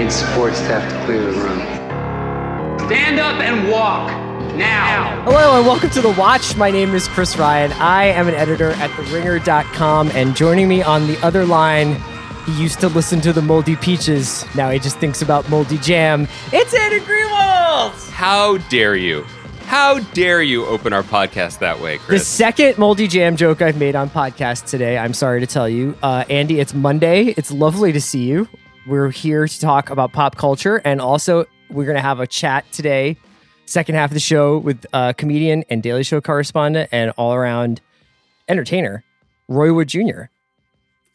need support staff to clear the room. Stand up and walk now. Hello and welcome to The Watch. My name is Chris Ryan. I am an editor at TheRinger.com, and joining me on the other line, he used to listen to the Moldy Peaches. Now he just thinks about Moldy Jam. It's Andy Greenwald! How dare you? How dare you open our podcast that way, Chris? The second Moldy Jam joke I've made on podcast today. I'm sorry to tell you. Uh, Andy, it's Monday. It's lovely to see you. We're here to talk about pop culture, and also we're going to have a chat today, second half of the show, with uh, comedian and Daily Show correspondent and all around entertainer, Roy Wood Jr.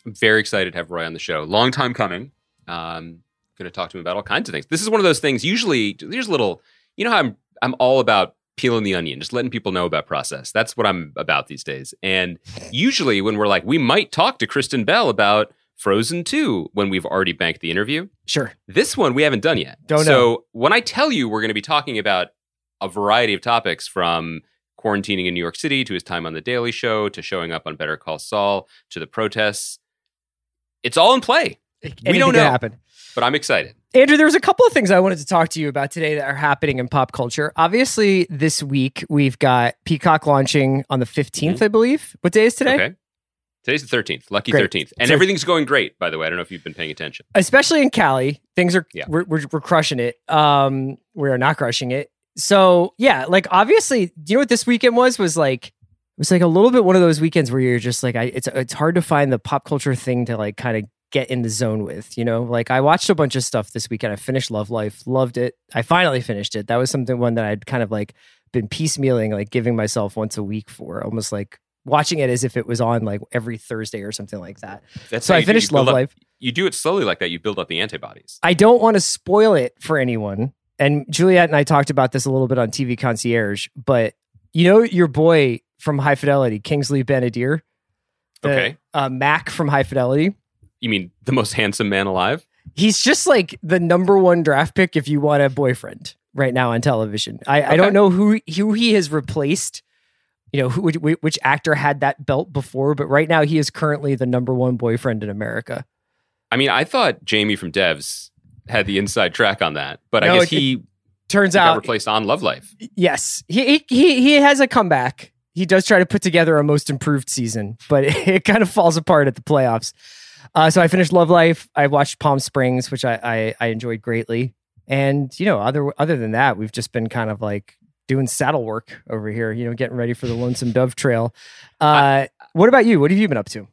I'm very excited to have Roy on the show. Long time coming. Um, going to talk to him about all kinds of things. This is one of those things. Usually, there's a little. You know how I'm. I'm all about peeling the onion, just letting people know about process. That's what I'm about these days. And usually, when we're like, we might talk to Kristen Bell about Frozen 2 when we've already banked the interview. Sure. This one we haven't done yet. Don't know. so know. when I tell you we're going to be talking about a variety of topics from quarantining in New York City to his time on the Daily Show to showing up on Better Call Saul to the protests, it's all in play. Anything don't can know. happen. But I'm excited. Andrew, there was a couple of things I wanted to talk to you about today that are happening in pop culture. Obviously, this week we've got Peacock launching on the 15th, I believe. What day is today? Mm-hmm. Okay. Today's the 13th, lucky Great. 13th. And So- everything's going great, by the way. I don't know if you've been paying attention. Especially in Cali, things are Yeah. we're, we're we're crushing it. Um, we are not crushing it. So yeah, like obviously, do you know what this weekend was? Was like it was like a little bit one of those weekends where you're just like, I it's it's hard to find the pop culture thing to like kind of get in the zone with, you know. Like I watched a bunch of stuff this weekend. I finished Love Life, loved it. I finally finished it. That was something one that I'd kind of like been piecemealing, like giving myself once a week for, almost like watching it as if it was on like every Thursday or something like that. That's So I you do- you finished Love up- Life. You do it slowly like that. You build up the antibodies. I don't want to spoil it for anyone. And Juliet and I talked about this a little bit on TV Concierge, but you know your boy from High Fidelity, Kingsley Ben-Adir, the, Okay. uh, Mac from High Fidelity. You mean the most handsome man alive? He's just like the number one draft pick if you want a boyfriend right now on television. I, I don't know who who he has replaced. You know who which, which actor had that belt before, but right now he is currently the number one boyfriend in America. I mean, I thought Jamie from Devs had the inside track on that, but I guess it- he Turns got out replaced on Love Life. Yes, he, he he he has a comeback. He does try to put together a most improved season, but it, kind of falls apart at the playoffs. Uh, so I finished Love Life. I watched Palm Springs, which I, I I enjoyed greatly. And you know, other other than that, we've just been kind of like doing saddle work over here. You know, getting ready for the Lonesome Dove Trail. Uh, what about you? What have you been up to?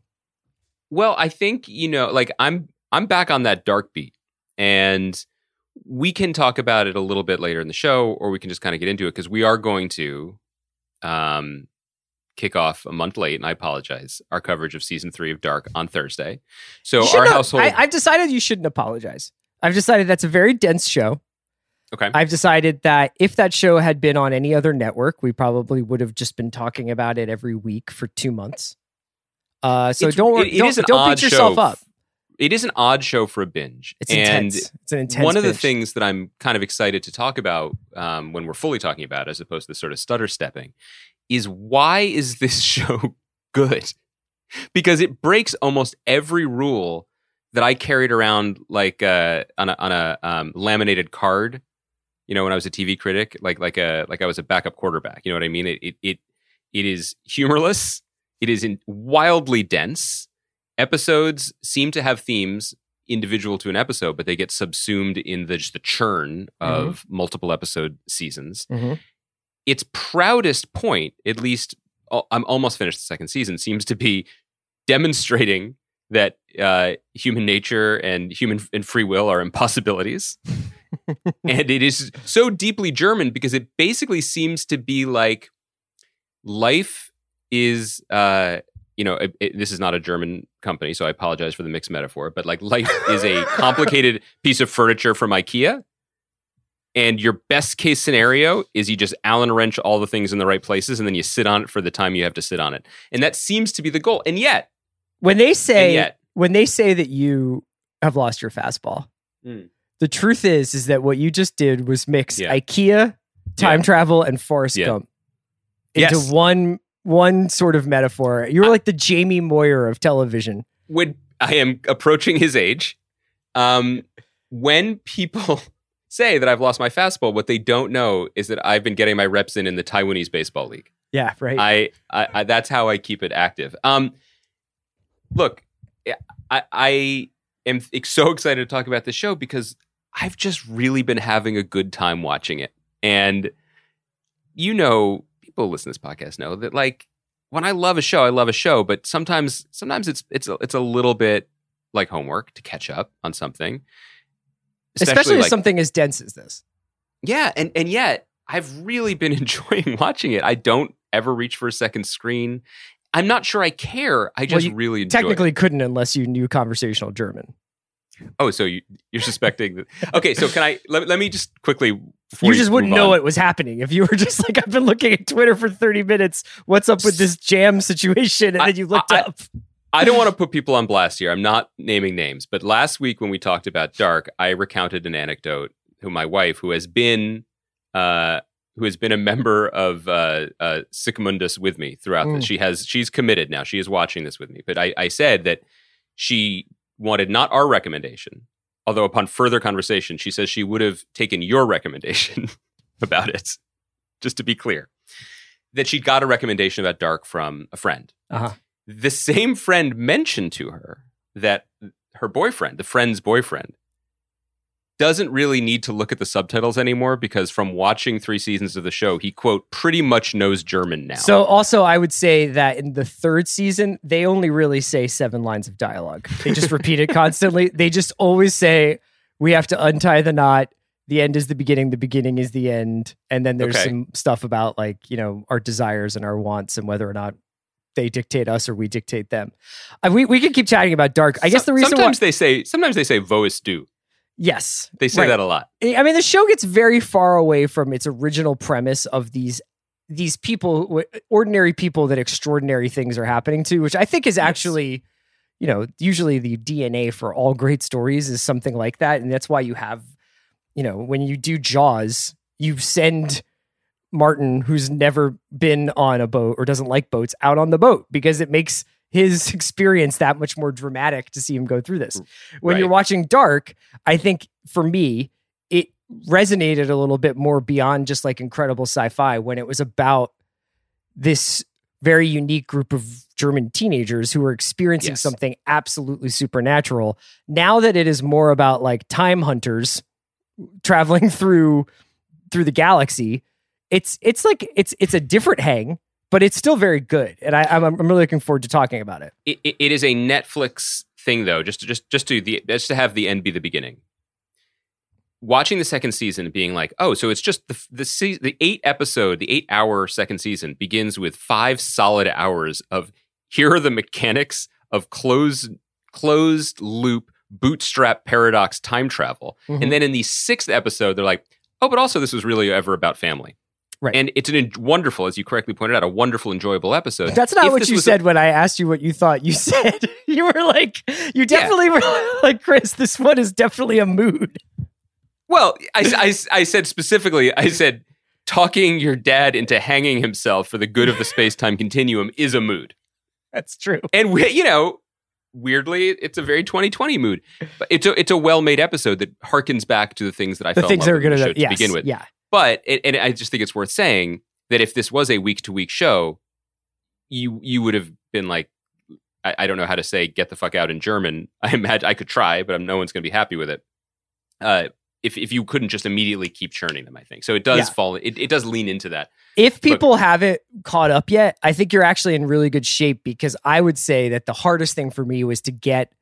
Well, I think you know, like I'm I'm back on that dark beat, and we can talk about it a little bit later in the show, or we can just kind of get into it because we are going to um, kick off a month late, and I apologize. Our coverage of season three of Dark on Thursday. So our household, I, I've decided you shouldn't apologize. I've decided that's a very dense show. Okay, I've decided that if that show had been on any other network, we probably would have just been talking about it every week for two months. Uh, so It's- don't worry, it- it don't, don't beat yourself up. It is an odd show for a binge, It's and intense. It's an intense. one of the things that I'm kind of excited to talk about um, when we're fully talking about, it, as opposed to sort of stutter stepping, is why is this show good? Because it breaks almost every rule that I carried around like uh, on a, on a um, laminated card. You know, when I was a TV critic, like like a like I was a backup quarterback. You know what I mean? It it it, it is humorless. It is in, wildly dense. Episodes seem to have themes individual to an episode, but they get subsumed in the just the churn of multiple episode seasons. Mhm. Its proudest point, at least I'm almost finished the second season, seems to be demonstrating that uh, human nature and human and free will are impossibilities. and it is so deeply German because it basically seems to be like life is uh you know it, it- this is not a german company so i apologize for the mixed metaphor but like life is a complicated piece of furniture from ikea. And your best case scenario is you just allen wrench all the things in the right places and then you sit on it for the time you have to sit on it. And that seems to be the goal. And yet when they say yet when they say that you have lost your fastball, Mm. The truth is is that what you just did was mix Yeah. IKEA, time Yeah. travel, and Forrest Yeah. Gump into Yes. one one sort of metaphor. You were like the Jamie Moyer of television. when i am approaching his age um when people say that I've lost my fastball, what they don't know is that I've been getting my reps in in the Taiwanese baseball league. Yeah, right. I, I, I that's how I keep it active. Um, look, I, I am so excited to talk about this show because I've just really been having a good time watching it, and you know, people listen to this podcast know that like when I love a show, I love a show, but sometimes sometimes it's it's a, it's a little bit like homework to catch up on something, especially, especially like, something as dense as this. Yeah, and and yet I've really been enjoying watching it. I don't ever reach for a second screen. I'm not sure I care. I just well, really enjoy technically it. couldn't unless you knew conversational German. Oh, so you, you're suspecting that? Okay, so can I let, let me just quickly? You just wouldn't know what was happening if you were just like, I've been looking at Twitter for 30 minutes. What's up with this jam situation? And I, then you looked I, up. I don't want to put people on blast here. I'm not naming names, but last week when we talked about Dark, I recounted an anecdote who my wife, who has been uh, who has been a member of uh, uh, Sic Mundus with me throughout mm. this. She has she's committed now. She is watching this with me. But I, I said that she wanted not our recommendation, although upon further conversation, she says she would have taken your recommendation about it. Just to be clear, that she'd got a recommendation about Dark from a friend. Uh-huh. The same friend mentioned to her that her boyfriend, the friend's boyfriend, doesn't really need to look at the subtitles anymore because from watching three seasons of the show, he quote pretty much knows German now. So also I would say that in the third season, they only really say seven lines of dialogue. They just repeat it constantly. They just always say, We have to untie the knot. The end is the beginning, the beginning is the end. And then there's okay. some stuff about like, you know, our desires and our wants and whether or not they dictate us or we dictate them. Uh, we we can keep chatting about dark. I guess the reason sometimes why- they say sometimes they say "vo du." Yes. They say right. that a lot. I mean, the show gets very far away from its original premise of these these people, ordinary people that extraordinary things are happening to, which I think is actually, yes. you know, usually the DNA for all great stories is something like that. And that's why you have, you know, when you do Jaws, you send Martin, who's never been on a boat or doesn't like boats, out on the boat because it makes his experience that much more dramatic to see him go through this. When right. you're watching Dark, I think for me, it resonated a little bit more beyond just like incredible sci-fi when it was about this very unique group of German teenagers who were experiencing yes. something absolutely supernatural. Now that it is more about like time hunters traveling through through the galaxy, it's it's like it's it's a different hang but it's still very good, and I, am I'm really looking forward to talking about it. It, it. it is a Netflix thing, though. Just to just just to the just to have the end be the beginning. Watching the second season, being like, oh, so it's just the the se- the eight episode, the eight hour second season begins with five solid hours of here are the mechanics of closed closed loop bootstrap paradox time travel, mm-hmm. and then in the sixth episode, they're like, oh, but also this was really ever about family. Right. And it's an wonderful, as you correctly pointed out, a wonderful, enjoyable episode. That's not if what you said a- when I asked you what you thought you said. you were like, you definitely yeah. were like, Chris, this one is definitely a mood. Well, I, I, I said specifically, I said, talking your dad into hanging himself for the good of the space time continuum is a mood. That's true. And, we, you know, weirdly, it's a very 2020 mood. But it's a, it's a well made episode that harkens back to the things that I the felt things that are good to yes, begin with. Yeah. But and I just think it's worth saying that if this was a week to week show, you you would have been like, I, I, don't know how to say "get the fuck out" in German. I imagine I could try, but I'm, no one's going to be happy with it. Uh, if if you couldn't just immediately keep churning them, I think so. It does yeah. fall. It, it does lean into that. If people Look, haven't caught up yet, I think you're actually in really good shape because I would say that the hardest thing for me was to get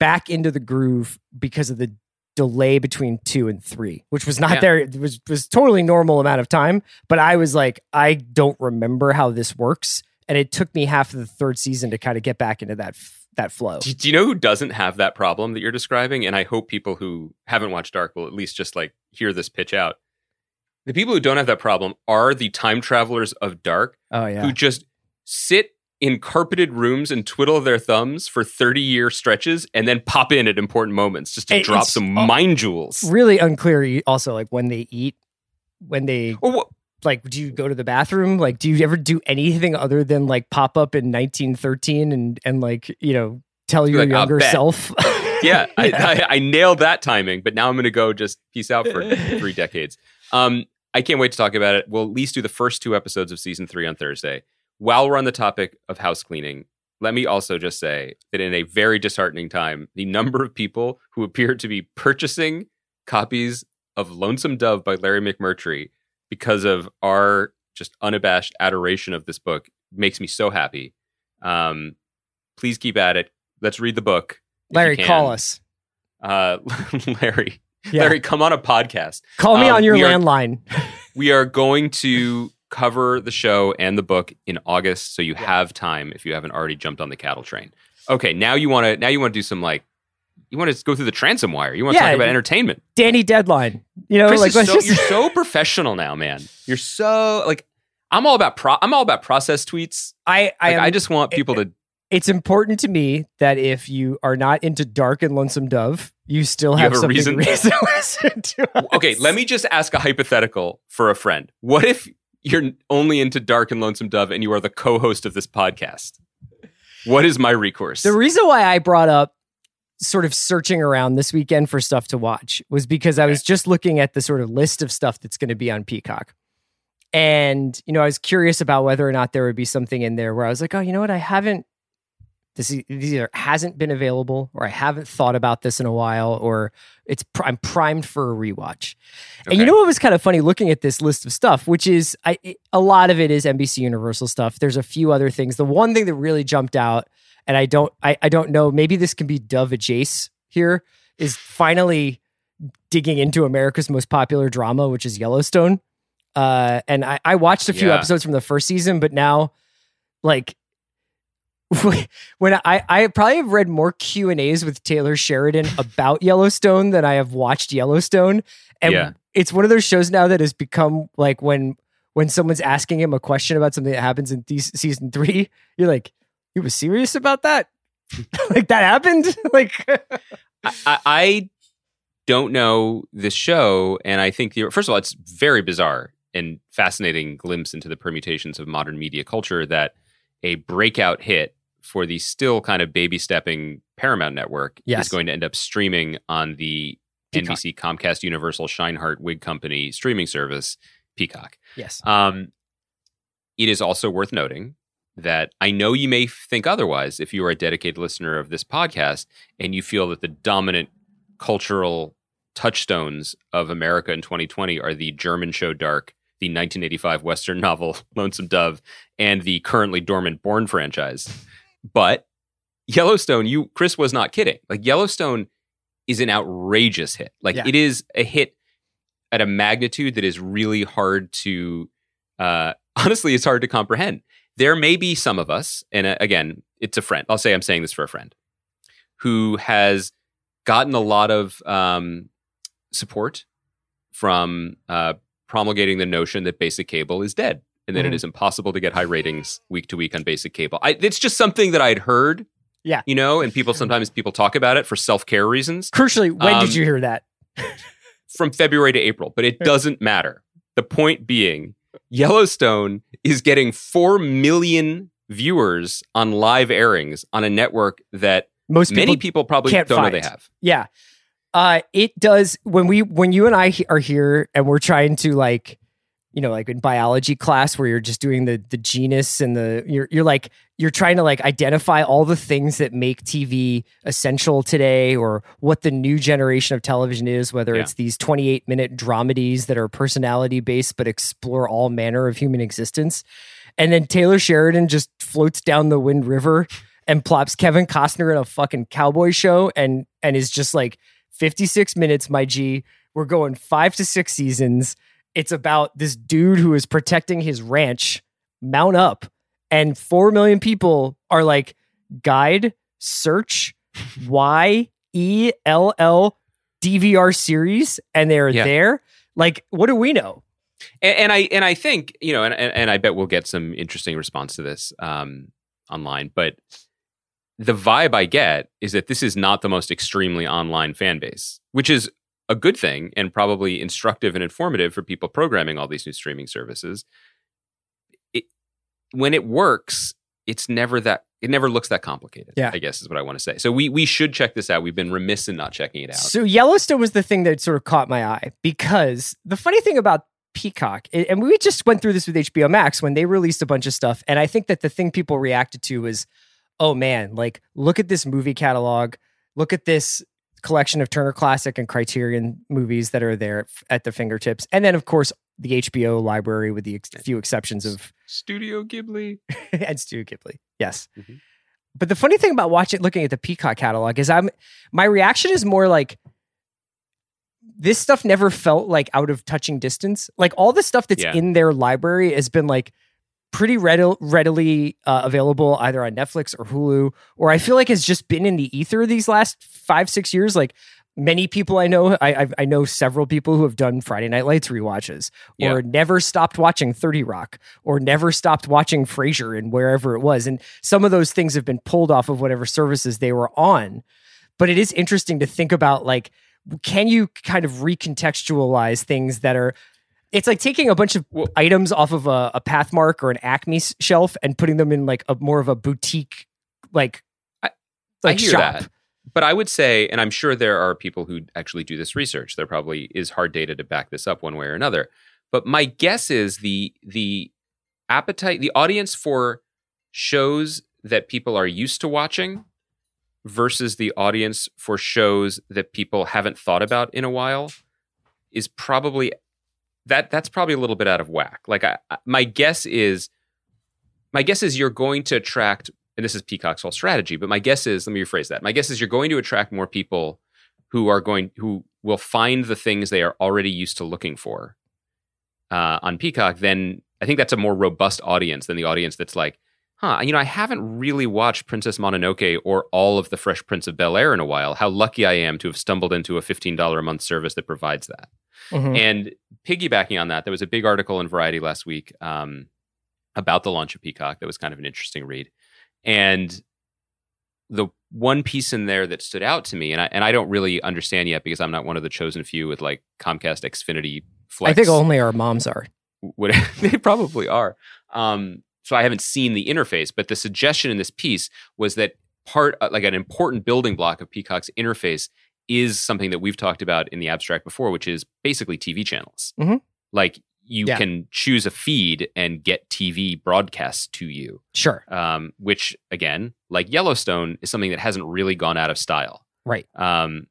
back into the groove because of the delay between two and three, which was not yeah. there. It was was totally normal amount of time. But I was like, I don't remember how this works, and it took me half of the third season to kind of get back into that that flow. Do, do you know who doesn't have that problem that you're describing? And I hope people who haven't watched Dark will at least just like hear this pitch out. The people who don't have that problem are the time travelers of Dark. Oh yeah, who just sit in carpeted rooms and twiddle their thumbs for 30 year stretches and then pop in at important moments just to it, drop some mind jewels. Really unclear also like when they eat, when they like do you go to the bathroom? Like do you ever do anything other than like pop up in 1913 and and like, you know, tell your like, younger self? yeah, I, I, I nailed that timing. But now I'm going to go just peace out for three decades. Um, I can't wait to talk about it. We'll at least do the first two episodes of season three on Thursday. While we're on the topic of house cleaning, let me also just say that in a very disheartening time, the number of people who appear to be purchasing copies of Lonesome Dove by Larry McMurtry because of our just unabashed adoration of this book makes me so happy. Um, please keep at it. Let's read the book. Larry, call us. Uh, Larry, Yeah. Larry, come on a podcast. Call me um, on your we are- landline. We are going to cover the show and the book in August, so you have time if you haven't already jumped on the cattle train. Okay, now you want to now you want to do some like you want to go through the transom wire. You want to Yeah. talk about entertainment. Danny Deadline. You know, Chris like so, just you're so professional now, man. You're so like I'm all about pro. I'm all about process tweets. I I, Like, am, I just want people to. it's important to me that if you are not into dark and lonesome dove, you still You have, have a reason? reason to listen to. Us. Okay, let me just ask a hypothetical for a friend. What if you're only into Dark and Lonesome Dove and you are the co-host of this podcast? What is my recourse? The reason why I brought up sort of searching around this weekend for stuff to watch was because I was just looking at the sort of list of stuff that's going to be on Peacock. And, you know, I was curious about whether or not there would be something in there where I was like, oh, you know what? I haven't, this either hasn't been available or I haven't thought about this in a while or it's, I'm primed for a rewatch. And you know what was kind of funny looking at this list of stuff, which is I, it- a lot of it is NBC Universal stuff. There's a few other things. The one thing that really jumped out, and I don't, I, I don't know, maybe this can be Dove Jace here, is finally digging into America's most popular drama, which is Yellowstone. Uh, and I, I watched a few Yeah. episodes from the first season, but now, like, when I I probably have read more Q and A's with Taylor Sheridan about Yellowstone than I have watched Yellowstone, and Yeah. it's one of those shows now that has become like when when someone's asking him a question about something that happens in th- season three, you're like, you was serious about that? like that happened? like I, I, don't know this show, and I think the first of all, it's very bizarre and fascinating glimpse into the permutations of modern media culture that a breakout hit for the still kind of baby stepping Paramount Network Yes. is going to end up streaming on the Peacock. NBC Comcast Universal Sheinhardt Wig Company streaming service, Peacock. yes, Um, it is also worth noting that I know you may think otherwise if you are a dedicated listener of this podcast and you feel that the dominant cultural touchstones of America in 2020 are the German show Dark, the 1985 Western novel Lonesome Dove, and the currently dormant Bourne franchise. But Yellowstone, you Chris was not kidding. Like Yellowstone is an outrageous hit. Like Yeah. it is a hit at a magnitude that is really hard to uh honestly it's hard to comprehend. There may be some of us and uh, again, it's a friend. I'll say I'm saying this for a friend who has gotten a lot of um support from uh promulgating the notion that basic cable is dead and that it Mhm. is impossible to get high ratings week to week on basic cable. I, it's just something that I'd heard. Yeah. You know, and people sometimes people talk about it for self-care reasons crucially, when Um, did you hear that? from February to April, but it doesn't matter. The point being, Yellowstone is getting 4 million viewers on live airings on a network that Most many people people probably don't know they have. Yeah. Uh it does when we when you and I are here and we're trying to like you know like in biology class where you're just doing the the genus and the you're you're like you're trying to like identify all the things that make TV essential today or what the new generation of television is whether Yeah. it's these 28 minute dramedies that are personality based but explore all manner of human existence and then Taylor Sheridan just floats down the Wind River and plops Kevin Costner in a fucking cowboy show and and is just like 56 minutes, my G. We're going five to six seasons. It's about this dude who is protecting his ranch, mount up, and four million people are like, guide, search, Y E L L DVR series, and they're Yeah. there. Like, what do we know? And, and I and I think, you know, and, and and I bet we'll get some interesting response to this um online, but the vibe I get is that this is not the most extremely online fan base, which is a good thing and probably instructive and informative for people programming all these new streaming services. It, when it works, it's never that it never looks that complicated. Yeah. I guess is what I want to say. So we we should check this out. We've been remiss in not checking it out. So Yellowstone was the thing that sort of caught my eye because the funny thing about Peacock, and we just went through this with HBO Max when they released a bunch of stuff, and I think that the thing people reacted to was, "Oh man, like look at this movie catalog, look at this collection of Turner Classic and Criterion movies that are there at the fingertips, and then of course the HBO library with the ex- few exceptions of Studio Ghibli. and Studio Ghibli. Yes. Mhm. But the funny thing about watching looking at the Peacock catalog is I'm my reaction is more like this stuff never felt like out of touching distance. Like all the stuff that's Yeah. in their library has been like pretty readil- readily uh, available either on Netflix or Hulu, or I feel like has just been in the ether these last five six years. Like many people I know, I I've, I know several people who have done Friday Night Lights rewatches, Yeah. or never stopped watching Thirty Rock, or never stopped watching Frasier and wherever it was. And some of those things have been pulled off of whatever services they were on. But it is interesting to think about like, can you kind of recontextualize things that are it's like taking a bunch of Well- items off of a, a Pathmark or an Acme shelf and putting them in like a more of a boutique, like I- like I hear shop. that. But I would say, and I'm sure there are people who actually do this research. There probably is hard data to back this up one way or another. But my guess is the the appetite, the audience for shows that people are used to watching versus the audience for shows that people haven't thought about in a while is probably that that's probably a little bit out of whack. Like I, my guess is my guess is you're going to attract and this is Peacock's whole strategy, but my guess is let me rephrase that. My guess is you're going to attract more people who are going who will find the things they are already used to looking for uh, on Peacock. Then I think that's a more robust audience than the audience that's like, huh, you know, I haven't really watched Princess Mononoke or all of the Fresh Prince of Bel Air in a while. How lucky I am to have stumbled into a $15 a month service that provides that. Mhm. And piggybacking on that, there was a big article in Variety last week um, about the launch of Peacock that was kind of an interesting read. And the one piece in there that stood out to me, and I, and I don't really understand yet because I'm not one of the chosen few with like Comcast Xfinity Flex. I think only our moms are. What, they probably are. Um, so I haven't seen the interface, but the suggestion in this piece was that part, uh, like an important building block of Peacock's interface, is something that we've talked about in the abstract before, which is basically TV channels. Mhm. Like you Yeah. can choose a feed and get TV broadcasts to you, Sure. um, which again, like Yellowstone, is something that hasn't really gone out of style Right. um,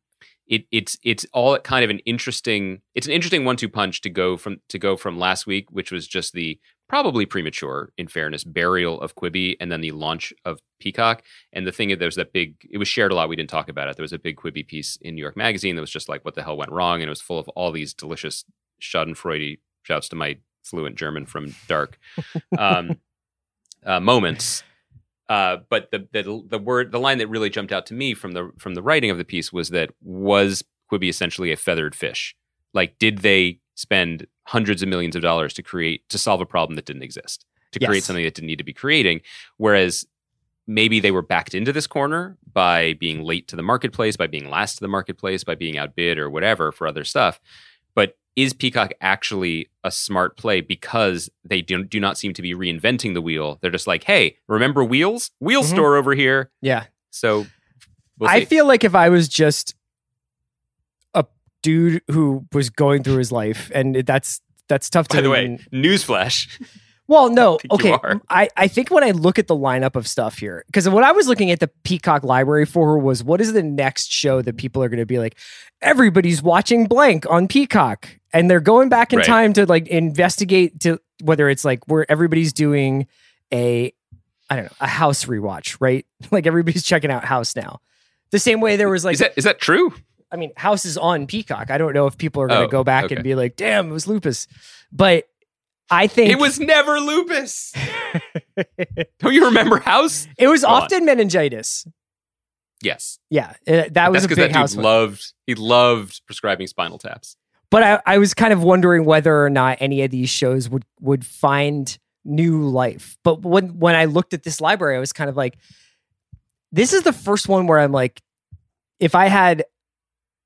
it, it's it's all kind of an interesting it's an interesting one two punch to go from to go from last week, which was just the probably premature, in fairness, burial of Quibi and then the launch of Peacock. And the thing is, there was that big it was shared a lot. We didn't talk about it. There was a big Quibi piece in New York Magazine that was just like what the hell went wrong, and it was full of all these delicious Schadenfreude shouts to my fluent German from Dark um, uh, moments. Uh, but the, the the word the line that really jumped out to me from the from the writing of the piece was that was Quibi essentially a feathered fish? Like, did they spend hundreds of millions of dollars to create to solve a problem that didn't exist, to create Yes. something that didn't need to be creating? Whereas maybe they were backed into this corner by being late to the marketplace, by being last to the marketplace, by being outbid or whatever for other stuff. But is Peacock actually a smart play because they do, do not seem to be reinventing the wheel? They're just like, hey, remember Wheels? Wheel Mhm. store over here. Yeah. So we'll I feel like if I was just dude who was going through his life, and that's that's tough to. By the way, newsflash. well, no, you okay. I I think when I look at the lineup of stuff here, because what I was looking at the Peacock library for was what is the next show that people are going to be like, everybody's watching blank on Peacock, and they're going back in Right. time to like investigate to whether it's like where everybody's doing a I don't know a house rewatch, right? Like everybody's checking out House now. The same way there was like is that is that true? I mean, House is on Peacock. I don't know if people are going to Oh, go back okay. and be like, "Damn, it was Lupus," but I think It was never lupus. Don't you remember House? it was Go on. often meningitis. Yes, Yeah, uh, that was that's a because big that house. loved he loved prescribing spinal taps. but I, I was kind of wondering whether or not any of these shows would would find new life. But when when I looked at this library, I was kind of like, this is the first one where I'm like, if I had,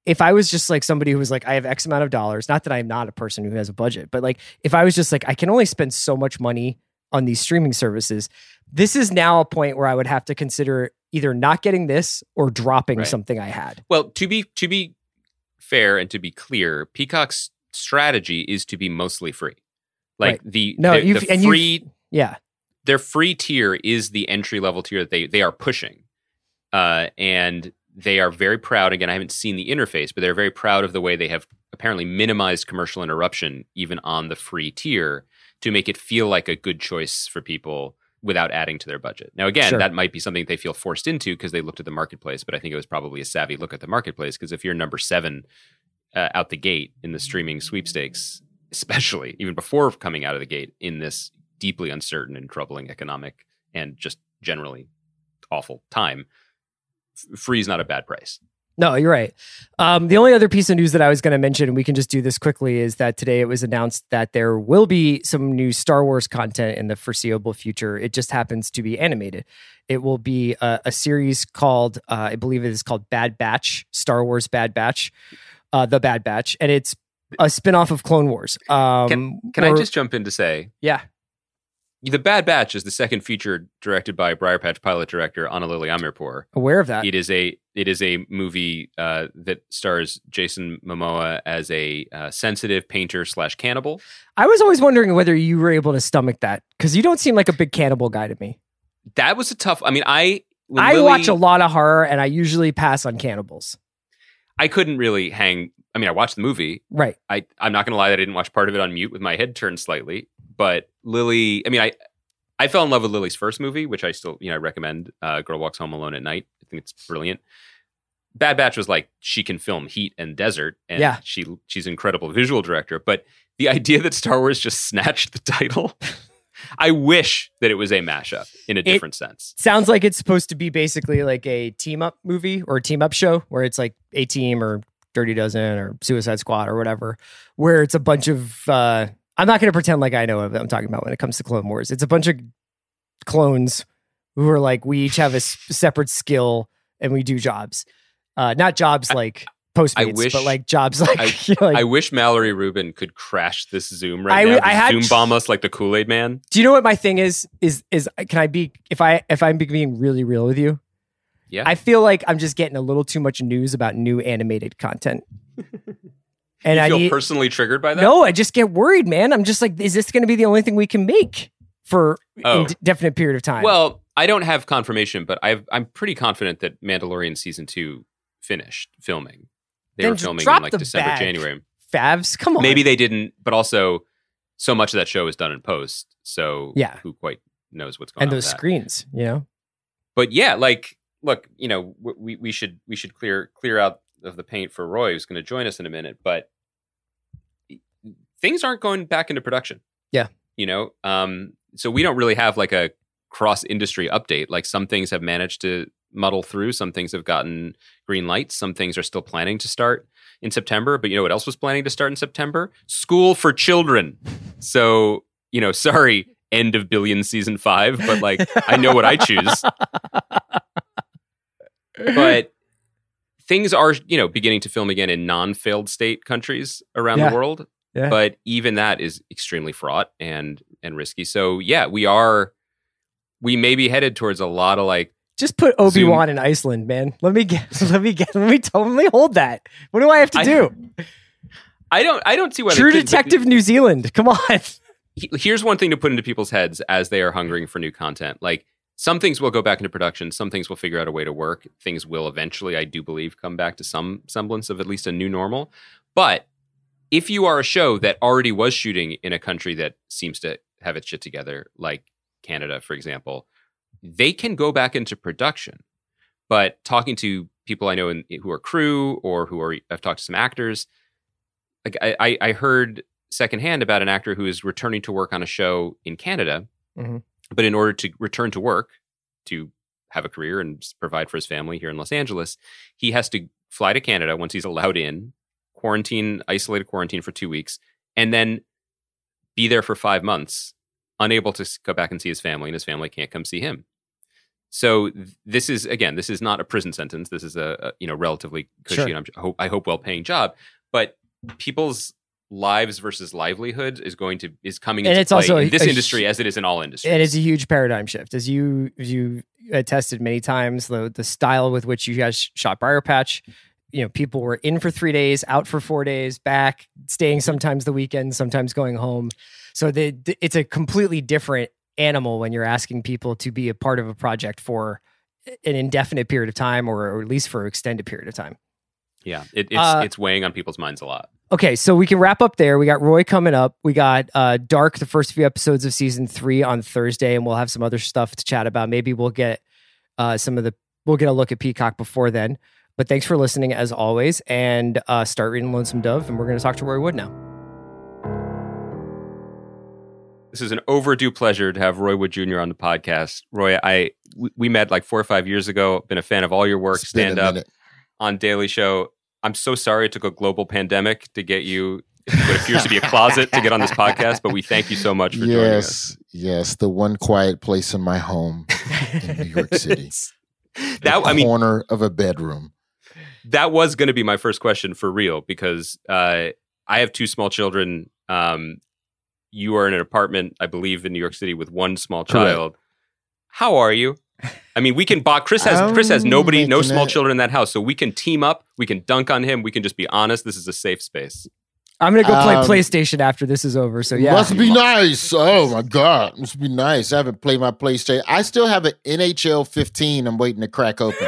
if I was just like somebody who was like, I have X amount of dollars. Not that I'm not a person who has a budget, but like if I was just like, I can only spend so much money on these streaming services. This is now a point where I would have to consider either not getting this or dropping Right. something I had. Well, to be to be fair and to be clear, Peacock's strategy is to be mostly free. Like Right. the No, the, the free Yeah. their free tier is the entry level tier that they they are pushing, uh, and they are very proud. Again, I haven't seen the interface, but they're very proud of the way they have apparently minimized commercial interruption even on the free tier to make it feel like a good choice for people without adding to their budget. Now, again, Sure. that might be something they feel forced into because they looked at the marketplace, but I think it was probably a savvy look at the marketplace because if you're number seven uh, out the gate in the streaming sweepstakes, especially even before coming out of the gate in this deeply uncertain and troubling economic and just generally awful time, free is not a bad price. No, you're right. Um, the only other piece of news that I was going to mention, and we can just do this quickly, is that today it was announced that there will be some new Star Wars content in the foreseeable future. It just happens to be animated. It will be a, a series called, uh, I believe it is called Bad Batch, Star Wars Bad Batch, uh, The Bad Batch, and it's a spinoff of Clone Wars. Um, Can I or- just jump in to say Yeah. The Bad Batch is the second feature directed by Briar Patch pilot director Ana Lily Amirpour. Aware of that. It is a it is a movie uh, that stars Jason Momoa as a uh, sensitive painter slash cannibal. I was always wondering whether you were able to stomach that because you don't seem like a big cannibal guy to me. That was a tough. I mean, I I Lily- watch a lot of horror and I usually pass on cannibals. I couldn't really hang. I mean, I watched the movie. Right. I I'm not gonna lie that I didn't watch part of it on mute with my head turned slightly. But Lily, I mean, I I fell in love with Lily's first movie, which I still you know I recommend. Uh, Girl Walks Home Alone at Night. I think it's brilliant. Bad Batch was like she can film heat and desert, and Yeah. she she's an incredible visual director. But the idea that Star Wars just snatched the title, I wish that it was a mashup in a different sense. Sounds like it's supposed to be basically like a team up movie or a team up show where it's like A Team or Dirty Dozen or Suicide Squad or whatever, where it's a bunch of. Uh, I'm not going to pretend like I know what I'm talking about when it comes to Clone Wars. It's a bunch of clones who are like, we each have a s- separate skill and we do jobs. Uh, not jobs like Postmates, wish- but like jobs like, I- you know, like I wish Mallory Rubin could crash this Zoom right I- now. I had Zoom bomb us like the Kool Aid Man. Do you know what my thing is? Is is can I be if I if I'm being really real with you? Yeah. I feel like I'm just getting a little too much news about new animated content. And you I feel need personally triggered by that? no, I just get worried, man. I'm just like, is this going to be the only thing we can make for Oh. indefinite period of time? Well, I don't have confirmation, but I've, I'm pretty confident that Mandalorian season two finished filming. They Then were filming in like December, bag. January. Favs, come on. Maybe they didn't, but also so much of that show is done in post. So Yeah. who quite knows what's going and on? And those screens, you know. but yeah, like look, you know, we we should we should clear clear out of the paint for Roy, who's going to join us in a minute. But things aren't going back into production. Yeah. you know, um, so we don't really have like a cross industry update. Like some things have managed to muddle through, some things have gotten green lights, some things are still planning to start in September. But you know what else was planning to start in September? School for children. So you know, sorry. End of Billion season five, but like I know what I choose. but things are you know beginning to film again in non-failed state countries around Yeah. the world Yeah. but even that is extremely fraught and and risky so yeah we are we may be headed towards a lot of like Just put Obi Wan in Iceland, man. Let me get. Let me get. Let me totally hold that. What do I have to I- do? i don't i don't see why True Detective New Zealand. Come on. here's one thing to put into people's heads as they are hungering for new content like some things will go back into production. Some things will figure out a way to work. Things will eventually i do believe come back to some semblance of at least a new normal. But if you are a show that already was shooting in a country that seems to have its shit together like canada for example they can go back into production. But talking to people i know in, who are crew or who are i've talked to some actors like I, I, heard secondhand about an actor who is returning to work on a show in Canada, Mhm. But in order to return to work to have a career and provide for his family here in Los Angeles, he has to fly to Canada once he's allowed in, quarantine, isolated quarantine for two weeks, and then be there for five months, unable to go back and see his family, and his family can't come see him. So this is again, this is not a prison sentence. This is a, a you know relatively cushy Sure. and I'm, I hope I hope well paying job, but people's lives versus livelihoods is going to is coming And into it's play also in this a industry as it is in all industries. And it's a huge paradigm shift, as you as you attested many times. The the style with which you guys shot Briar Patch, you know, people were in for three days, out for four days, back, staying sometimes the weekend, sometimes going home. So the, the- it's a completely different animal when you're asking people to be a part of a project for an indefinite period of time, or, or at least for an extended period of time. yeah, it, it's Uh, it's weighing on people's minds a lot. Okay, so we can wrap up there. We got Roy coming up. We got uh, Dark, the first few episodes of season three on Thursday, and we'll have some other stuff to chat about. Maybe we'll get uh, some of the we'll get a look at Peacock before then. But thanks for listening as always, and uh, start reading Lonesome Dove. And we're going to talk to Roy Wood now. This is an overdue pleasure to have Roy Wood Jr. on the podcast. Roy, I we, we met like four or five years ago. Been a fan of all your work, It's been a stand up minute. on Daily Show. I'm so sorry it took a global pandemic to get you what appears to be a closet to get on this podcast, but we thank you so much for joining us. Yes, yes, the one quiet place in my home in New York City. That I mean, corner of a bedroom. that was going to be my first question for real because uh, I have two small children. Um, you are in an apartment, I believe, in New York City with one small Correct. child. How are you? I mean, we can box. Chris has Chris has nobody, no small it. children in that house, so we can team up. We can dunk on him. We can just be honest. This is a safe space. I'm going to go play Um, PlayStation after this is over. So yeah, Must be nice. Oh my God. Must be nice. I haven't played my PlayStation. I still have an NHL 15 I'm waiting to crack open.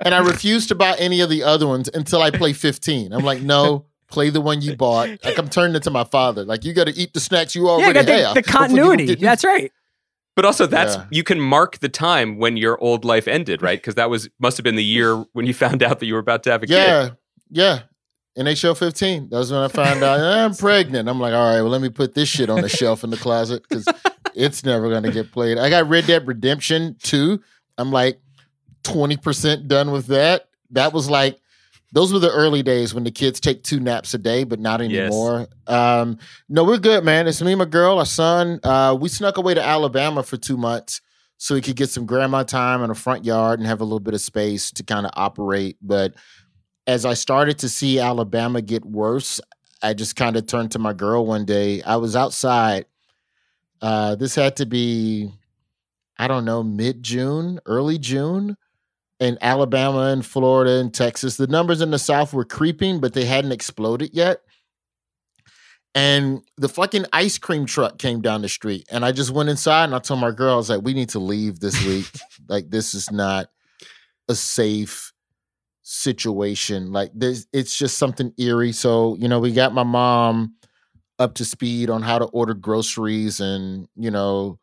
and I refuse to buy any of the other ones until I play 15. I'm like, no, play the one you bought. Like I'm turning it to my father. Like you got to eat the snacks you yeah, already got the, have. the continuity. That's right. But also, that's Yeah. you can mark the time when your old life ended, right? Because that was must have been the year when you found out that you were about to have a kid. Yeah, yeah. NHL 15. That was when I found out "Eh, I'm pregnant. I'm like, all right, well, let me put this shit on the shelf in the closet because it's never going to get played. I got Red Dead Redemption 2. I'm like 20% done with that. That was like, those were the early days when the kids take two naps a day, but not Yes. anymore. Um, no, we're good, man. It's me, my girl, our son. Uh, we snuck away to Alabama for two months so we could get some grandma time in a front yard and have a little bit of space to kind of operate. But as I started to see Alabama get worse, I just kind of turned to my girl one day. I was outside. Uh, this had to be, I don't know, mid June, early June. In Alabama and Florida and Texas, the numbers in the South were creeping, but they hadn't exploded yet. And the fucking ice cream truck came down the street. And I just went inside and I told my girl, I was like, we need to leave this week. like, this is not a safe situation. Like, this, it's just something eerie. So, you know, we got my mom up to speed on how to order groceries and, you know,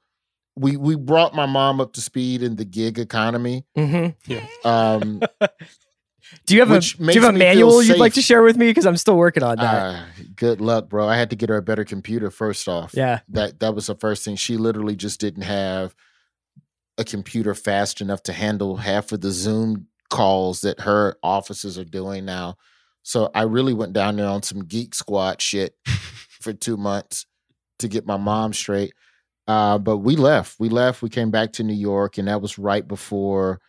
we we brought my mom up to speed in the gig economy. hmm Um, Do you have a Do you have a makes me feel manual you'd like to share with me? Because I'm still working on that. uh, good luck, bro. I had to get her a better computer first off. yeah. that that was the first thing. She literally just didn't have a computer fast enough to handle half of the Zoom calls that her offices are doing now. So I really went down there on some geek squad shit for two months to get my mom straight. Uh, but we left. We left. We came back to New York, and that was right before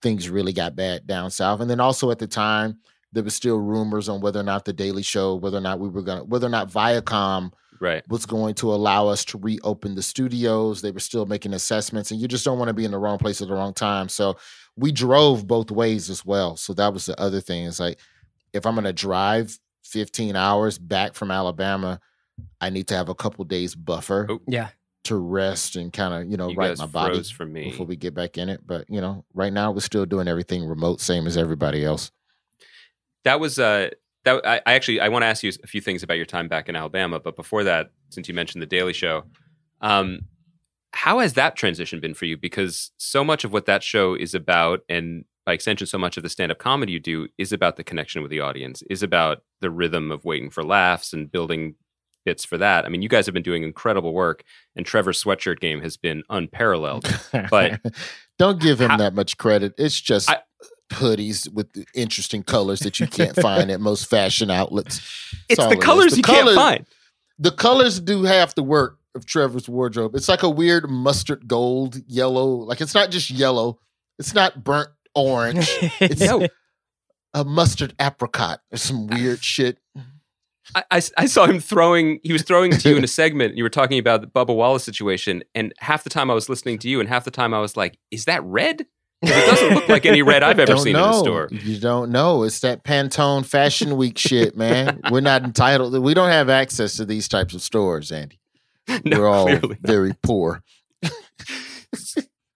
things really got bad down south. And then also at the time, there was still rumors on whether or not the Daily Show, whether or not we were gonna, whether or not Viacom Right. was going to allow us to reopen the studios. They were still making assessments, and you just don't want to be in the wrong place at the wrong time. So we drove both ways as well. So that was the other thing. It's like if I'm going to drive 15 hours back from Alabama, I need to have a couple days buffer Oh. Yeah. To rest and kind of you know You right my body for me. before we get back in it. But you know, right now we're still doing everything remote, same as everybody else. That was uh that I, I actually I want to ask you a few things about your time back in Alabama, but before that, since you mentioned the Daily Show, um, how has that transition been for you? Because so much of what that show is about, and by extension, so much of the stand-up comedy you do is about the connection with the audience, is about the rhythm of waiting for laughs and building bits for that. I mean, you guys have been doing incredible work, and Trevor's sweatshirt game has been unparalleled. But- don't give him How- that much credit. It's just I- hoodies with interesting colors that you can't find at most fashion outlets. It's the it colors The you can't find. The colors do half the work of Trevor's wardrobe. It's like a weird mustard gold, yellow. Like it's not just yellow. It's not burnt orange. It's Yeah. a mustard apricot or some weird shit. I, I, I saw him throwing. He was throwing to you in a segment. And You were talking about the Bubba Wallace situation, and half the time I was listening to you, and half the time I was like, "Is that red?" It doesn't look like any red I've ever Don't seen know. in a store. You don't know. It's that Pantone Fashion Week shit, man. We're not entitled. We don't have access to these types of stores, Andy. No, We're all very poor.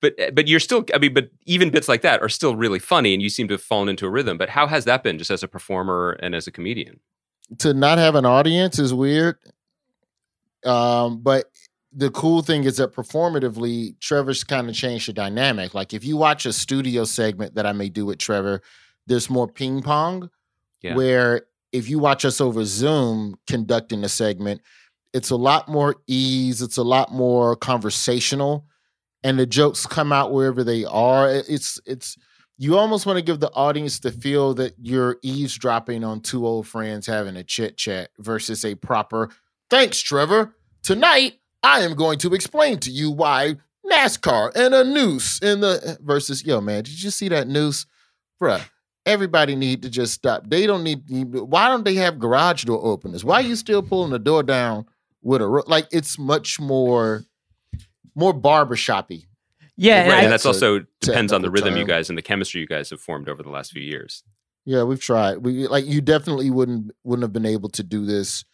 But eh, but you're still. I mean, but even bits like that are still really funny, and you seem to have fallen into a rhythm. But how has that been, just as a performer and as a comedian? To not have an audience is weird. Um, but the cool thing is that performatively, Trevor's kind of changed the dynamic. Like if you watch a studio segment that I may do with Trevor, there's more ping pong. Yeah. Where if you watch us over Zoom conducting the segment, it's a lot more ease. It's a lot more conversational, and the jokes come out wherever they are. It's it's you almost want to give the audience the feel that you're eavesdropping on two old friends having a chit chat versus a proper thanks trevor. Tonight i am going to explain to you why nascar and a noose in the versus yo man did you see that noose? Bruh everybody need to just stop. They don't need why don't they have garage door openers? Why are you still pulling the door down with a like it's much more more barbershoppy Yeah, and right, I- and that's That's also depends on the technical rhythm you guys and the chemistry you guys have formed over the last few years. Yeah, we've tried. We like you definitely wouldn't wouldn't have been able to do this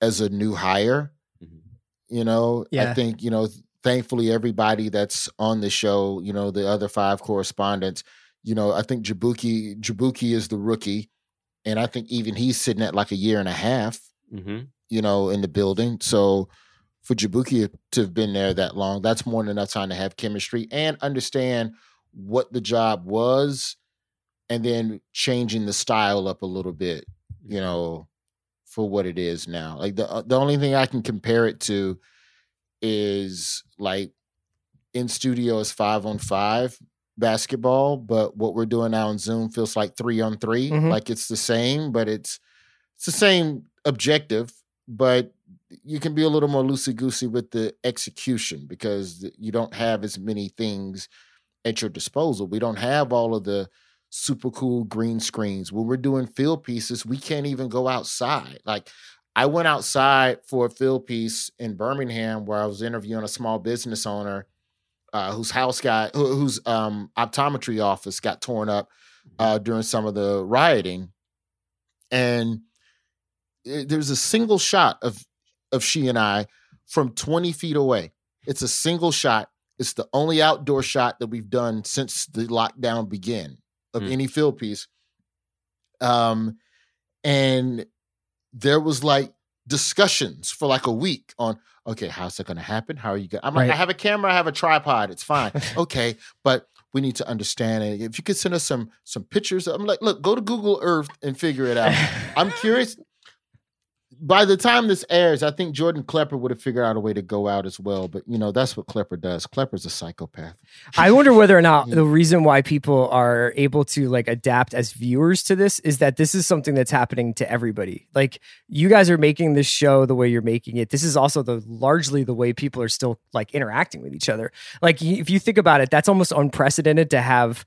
as a new hire. Mhm. You know, I think you know. Thankfully, everybody that's on the show, you know, the other five correspondents, you know, I think Jaboukie Jaboukie is the rookie, and I think even he's sitting at like a year and a half, hmm you know, in the building. So for Jaboukie to have been there that long, that's more than enough time to have chemistry and understand what the job was, and then changing the style up a little bit, you know, for what it is now. Like the uh, the only thing I can compare it to is like in studio is five on five basketball, but what we're doing now on Zoom feels like three on 3 Mhm. Like it's the same, but it's it's the same objective, but you can be a little more loosey goosey with the execution because you don't have as many things at your disposal. We don't have all of the super cool green screens. When we're doing field pieces, we can't even go outside. Like I went outside for a field piece in Birmingham where I was interviewing a small business owner uh, whose house got who- whose um, optometry office got torn up uh, during some of the rioting, and there's a single shot of of she and I from 20 feet away. It's a single shot. It's the only outdoor shot that we've done since the lockdown began of Hmm. any field piece. Um, and there was like discussions for like a week on okay, how's that going to happen? How are you going? I'm like, I have a camera, I have a tripod, it's fine. okay, but we need to understand it. If you could send us some some pictures, I'm like, look, go to Google Earth and figure it out. I'm curious. By the time this airs, I think Jordan Klepper would have figured out a way to go out as well. But you know, that's what Klepper does. Klepper's a psychopath. I wonder whether or not Yeah. the reason why people are able to like adapt as viewers to this is that this is something that's happening to everybody. Like you guys are making this show the way you're making it. This is also the largely the way people are still like interacting with each other. Like if you think about it, that's almost unprecedented to have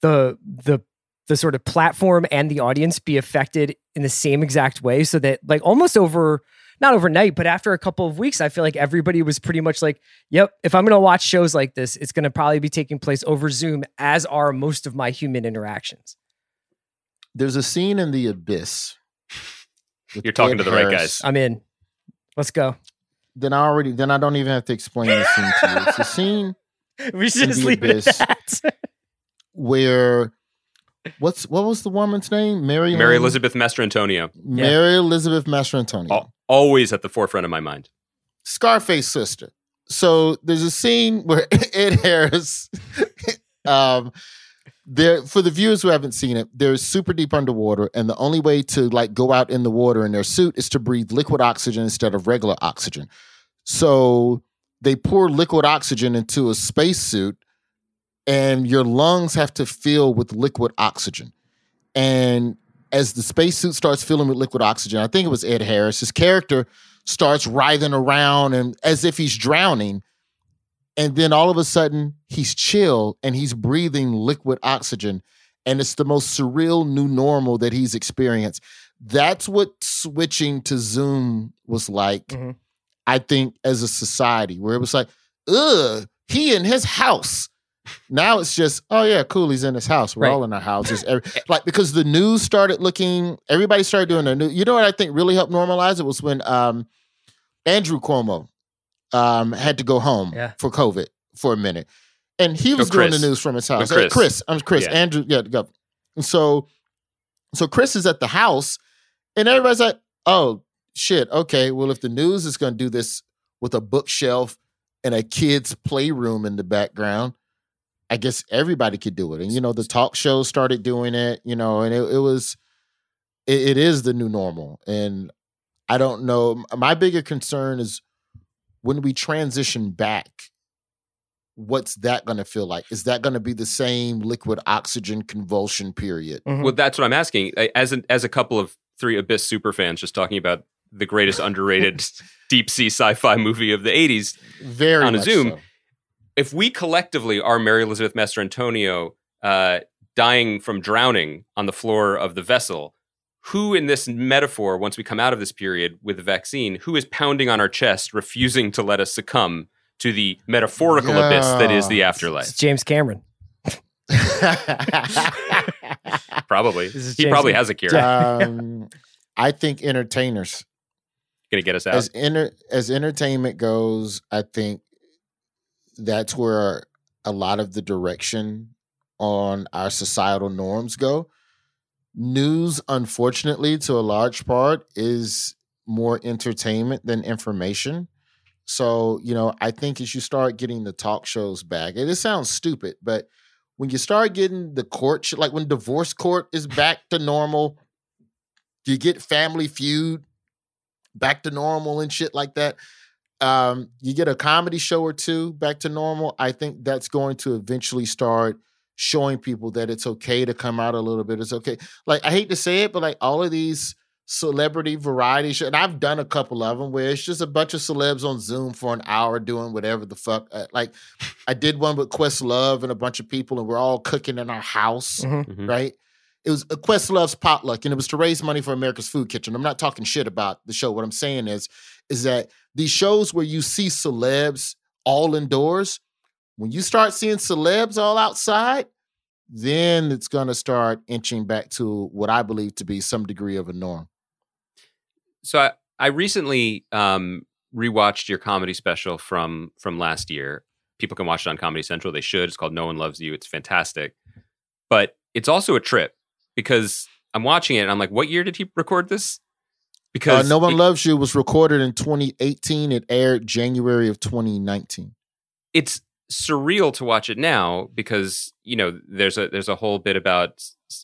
the the the sort of platform and the audience be affected in the same exact way so that like almost over not overnight but after a couple of weeks i feel like everybody was pretty much like yep if i'm going to watch shows like this it's going to probably be taking place over zoom as are most of my human interactions There's a scene in The Abyss. with You're talking Ed to the right guys. i'm in let's go Then I already, then I don't even have to explain the scene to you. It's a scene we should In just the leave abyss. it at that where what's what was the woman's name? Mary Mary Lynn- Elizabeth Mastrantonio, Mary Elizabeth Mastrantonio. al- always at the forefront of my mind. Scarface sister. So there's a scene where Ed Harris, um, there for the viewers who haven't seen it, they're super deep underwater, and the only way to like go out in the water in their suit is to breathe liquid oxygen instead of regular oxygen. So they pour liquid oxygen into a spacesuit, and your lungs have to fill with liquid oxygen. And as the spacesuit starts filling with liquid oxygen, I think it was Ed Harris, his character starts writhing around and as if he's drowning. And then all of a sudden he's chill and he's breathing liquid oxygen. and it's the most surreal new normal that he's experienced. That's what switching to Zoom was like. Mhm. I think as a society, where it was like, ugh, he in his house. Now it's just, oh yeah, cool. He's in his house. We're Right. all in our houses. Every, like because the news started looking, everybody started doing their news. You know what I think really helped normalize it was when um, Andrew Cuomo um, had to go home Yeah. for COVID for a minute, and he was Oh, doing the news from his house. With Uh, Chris. Chris, I'm Chris. Yeah. Andrew, yeah, go. And so, so Chris is at the house, and everybody's like, "Oh shit, okay. Well, if the news is going to do this with a bookshelf and a kid's playroom in the background." I guess everybody could do it. And you know, the talk shows started doing it, you know, and it, it was it, it is the new normal. And I don't know. My bigger concern is when we transition back, what's that gonna feel like? Is that gonna be the same liquid oxygen convulsion period? Mhm. Well, that's what I'm asking. As an, as a couple of three Abyss super fans, just talking about the greatest underrated deep sea sci-fi movie of the '80s. Very On a Zoom, so. If we collectively are Mary Elizabeth Mastrantonio uh, dying from drowning on the floor of the vessel, who in this metaphor, once we come out of this period with the vaccine, who is pounding on our chest, refusing to let us succumb to the metaphorical abyss that is the Yeah. It's afterlife? James Cameron. Probably. This He probably has a cure. um, I think entertainers Gonna get us out. as enter, as entertainment goes, I think that's where a lot of the direction on our societal norms go. News, unfortunately, to a large part, is more entertainment than information. So, you know, I think as you start getting the talk shows back, and it sounds stupid, but when you start getting the court, sh- like when divorce court is back to normal, you get Family Feud back to normal and shit like that. Um, you get a comedy show or two back to normal. I think that's going to eventually start showing people that it's okay to come out a little bit. It's okay. Like I hate to say it, but like all of these celebrity variety shows, and I've done a couple of them where it's just a bunch of celebs on Zoom for an hour doing whatever the fuck. Uh, like I did one with Questlove and a bunch of people, and we're all cooking in our house Mhm. Mhm. right? It was a Questlove's potluck, and it was to raise money for America's Food Kitchen. I'm not talking shit about the show. What I'm saying is, is that these shows where you see celebs all indoors, when you start seeing celebs all outside, then it's gonna start inching back to what I believe to be some degree of a norm. so I, I recently um, rewatched your comedy special from from last year. People can watch it on Comedy Central. They should. It's called No One Loves You. It's fantastic, but it's also a trip because I'm watching it and I'm like, what year did he record this? Uh, Because no One it- Loves You was recorded in 2018. It aired January of 2019. it's surreal to watch it now because you know there's a there's a whole bit about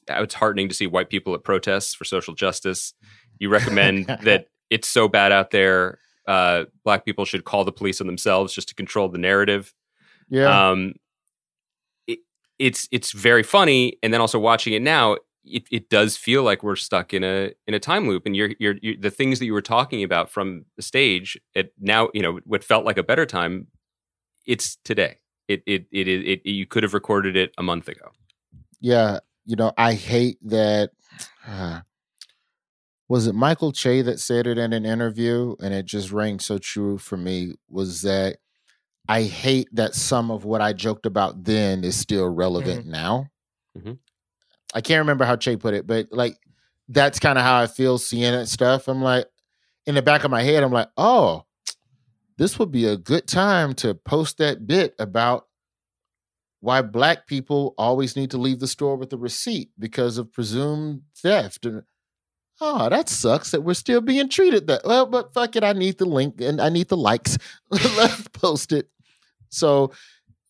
how it's heartening to see white people at protests for social justice. You recommend that it's so bad out there. Uh, black people should call the police on themselves just to control the narrative. Yeah. Um, it, it's it's very funny, and then also watching it now, it, it does feel like we're stuck in a in a time loop. And you're, you're you the things that you were talking about from the stage, it now you know what felt like a better time. It's today. It it it, it, it you could have recorded it a month ago. yeah, you know, I hate that. uh, was it Michael Che that said it in an interview, and it just rang so true for me? Was that I hate that some of what I joked about then is still relevant now. Mhm. I can't remember how Che put it, but like that's kind of how I feel seeing that stuff. I'm like, in the back of my head, I'm like, oh, this would be a good time to post that bit about why black people always need to leave the store with a receipt because of presumed theft. And oh, that sucks that we're still being treated that well, but fuck it, I need the link and I need the likes. Let's post it. So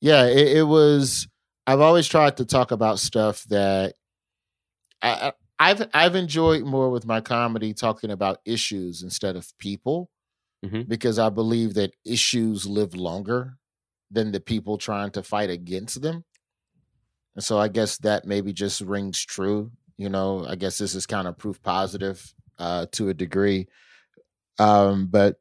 yeah, it, it was I've always tried to talk about stuff that I, I I've I've enjoyed more with my comedy talking about issues instead of people Mhm. because I believe that issues live longer than the people trying to fight against them. And so I guess that maybe just rings true. You know, I guess this is kind of proof positive uh, to a degree. Um, but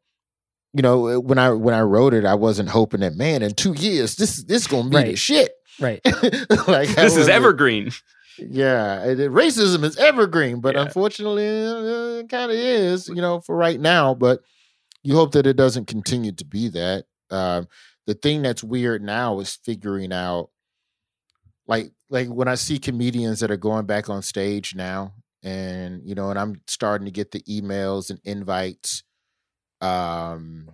you know, when I when I wrote it, I wasn't hoping that man in two years this this gonna be the shit. Right. like This is evergreen. Yeah, it, it- racism is evergreen, but Yeah. unfortunately, uh, it kind of is, you know, for right now. But you hope that it doesn't continue to be that. Um, the thing that's weird now is figuring out, like, like when I see comedians that are going back on stage now, and you know, and I'm starting to get the emails and invites, um,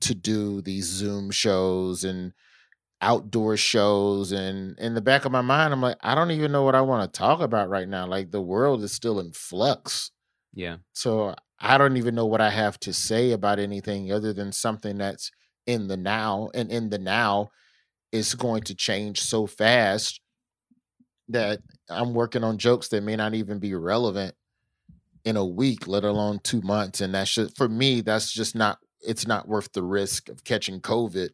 to do these Zoom shows and outdoor shows and in the back of my mind i'm like i don't even know what i want to talk about right now. Like the world is still in flux. Yeah. so i don't even know what i have to say about anything other than something that's in the now and in the now is going to change so fast that i'm working on jokes that may not even be relevant in a week let alone two months and that's just for me that's just not it's not worth the risk of catching covid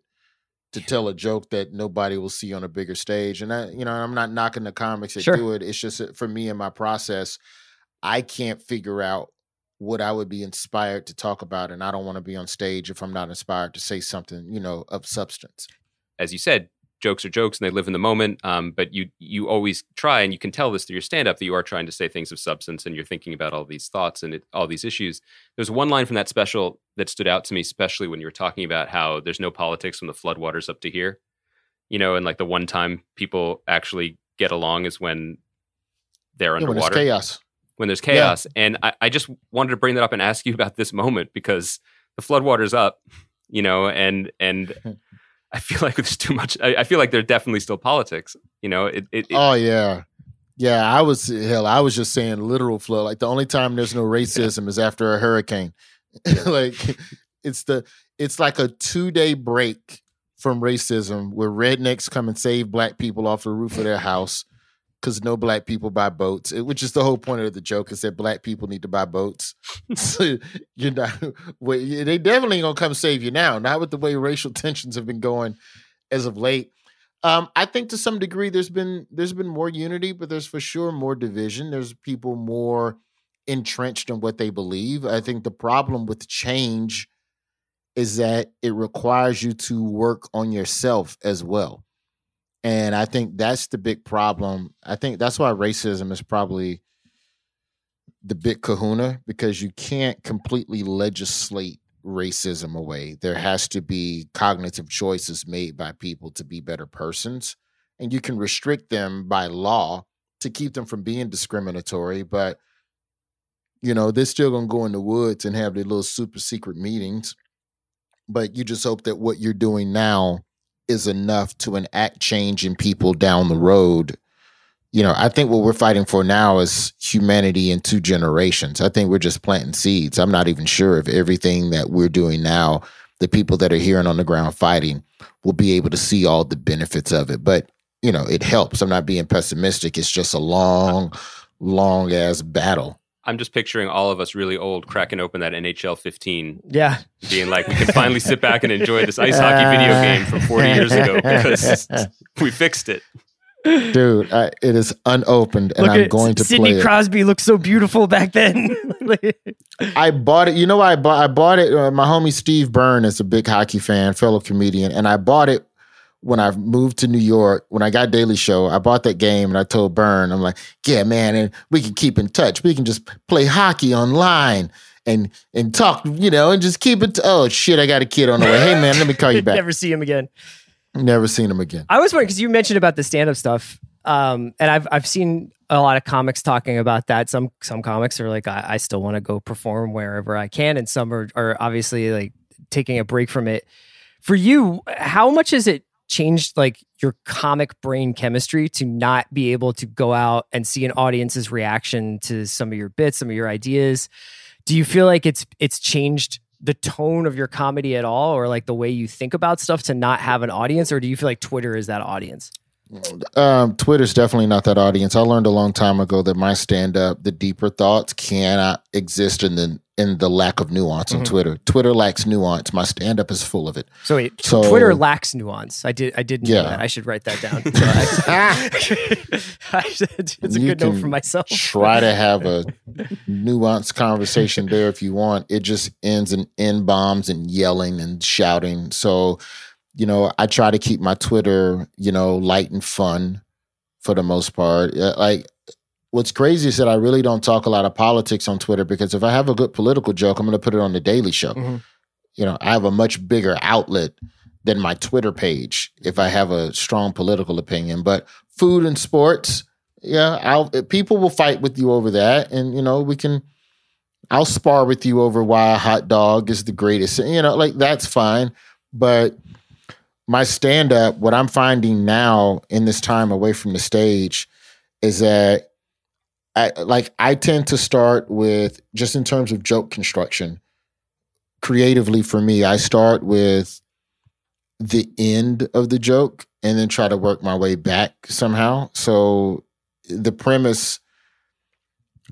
to tell a joke that nobody will see on a bigger stage. And I, you know, I'm not knocking the comics that Sure. do it. It's just for me and my process, I can't figure out what I would be inspired to talk about, and I don't want to be on stage if I'm not inspired to say something, you know, of substance. as you said, jokes are jokes and they live in the moment. Um, but you you always try, and you can tell this through your stand up that you are trying to say things of substance and you're thinking about all these thoughts and it, all these issues. There's one line from that special that stood out to me, especially when you were talking about how there's no politics from the floodwaters up to here. You know, and like the one time people actually get along is when they're Yeah, when underwater chaos. when there's chaos. And I, I just wanted to bring that up and ask you about this moment because the floodwater's up, you know, and and I feel like there's too much. I, I feel like there's definitely still politics. You know, it. it, it Oh yeah. Yeah, I was hell. I was just saying literal flood. Like the only time there's no racism is after a hurricane. like it's the it's like a two day break from racism where rednecks come and save black people off the roof of their house because no black people buy boats. It- which is the whole point of the joke is that black people need to buy boats. so you're not. Well, they definitely ain't gonna come save you now. Not with the way racial tensions have been going as of late. Um, I think to some degree there's been there's been more unity, but there's for sure more division. There's people more entrenched in what they believe. I think the problem with change is that it requires you to work on yourself as well. And I think that's the big problem. I think that's why racism is probably the big kahuna because you can't completely legislate racism away. There has to be cognitive choices made by people to be better persons. And you can restrict them by law to keep them from being discriminatory. But, you know, they're still going to go in the woods and have their little super secret meetings. But you just hope that what you're doing now is enough to enact change in people down the road you know, I think what we're fighting for now is humanity in two generations. I think we're just planting seeds. I'm not even sure if everything that we're doing now, the people that are here and on the ground fighting, will be able to see all the benefits of it. But, you know, it helps. I'm not being pessimistic. It's just a long, long ass battle. I'm just picturing all of us really old cracking open that NHL 15, Yeah. being like, we can finally sit back and enjoy this ice hockey video game from 40 years ago because we fixed it. Dude, I, it is unopened and Look I'm going to Sidney play it. Sidney Crosby looked so beautiful back then. I bought it. You know, why I bought. I bought it. Uh, my homie Steve Byrne is a big hockey fan, fellow comedian, and I bought it when I moved to New York. When I got Daily Show, I bought that game, and I told Byrne, I'm like, "Yeah, man, and we can keep in touch. We can just play hockey online." And and talk, you know, and just keep it. oh shit! I got a kid on the way. Hey man, let me call you back. Never see him again. Never seen him again. I was wondering because you mentioned about the stand up stuff. Um, and I've I've seen a lot of comics talking about that. Some some comics are like, I, I still want to go perform wherever I can, and some are, are obviously like taking a break from it. For you, how much is it changed like your comic brain chemistry to not be able to go out and see an audience's reaction to some of your bits, some of your ideas? Do you feel like it's it's changed the tone of your comedy at all, or like the way you think about stuff to not have an audience, or do you feel like Twitter is that audience? Um, Twitter's definitely not that audience. I learned a long time ago that my stand up, the deeper thoughts, cannot exist in the in the lack of nuance on Mhm. Twitter. Twitter lacks nuance. My stand up is full of it. So wait, So- Twitter lacks nuance. I did. I did know Yeah. that. I should write that down. So I- I should- it's a You good note for myself. Try to have a nuanced conversation there if you want. It just ends in n bombs and yelling and shouting. So, you know, I try to keep my Twitter, you know, light and fun for the most part. Uh, Like, what's crazy is that I really don't talk a lot of politics on Twitter because if I have a good political joke, I'm going to put it on the Daily Show. Mhm. You know, I have a much bigger outlet than my Twitter page if I have a strong political opinion. But food and sports, yeah, I'll people will fight with you over that, and you know we can. I'll spar with you over why a hot dog is the greatest. You know, like that's fine. But my stand up, what I'm finding now in this time away from the stage is that I like I tend to start with just in terms of joke construction. Creatively for me, I start with the end of the joke and then try to work my way back somehow. So the premise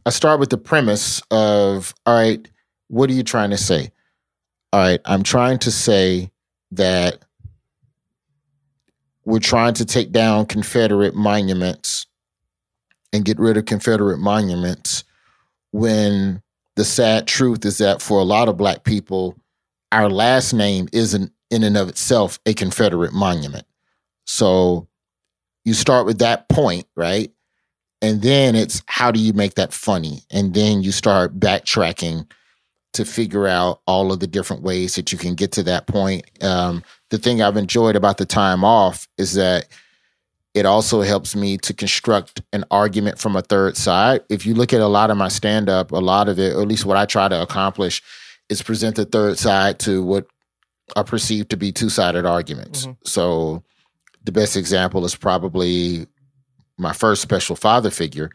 I start with the premise of all right, what are you trying to say? All right, I'm trying to say that we're trying to take down Confederate monuments and get rid of Confederate monuments when the sad truth is that for a lot of black people, our last name isn't in and of itself a Confederate monument. So you start with that point, right? And then it's how do you make that funny? And then you start backtracking to figure out all of the different ways that you can get to that point. Um, the thing I've enjoyed about the time off is that it also helps me to construct an argument from a third side. If you look at a lot of my stand up, a lot of it, or at least what I try to accomplish, is present the third side to what are perceived to be two sided arguments. Mhm. So the best example is probably my first special father figure,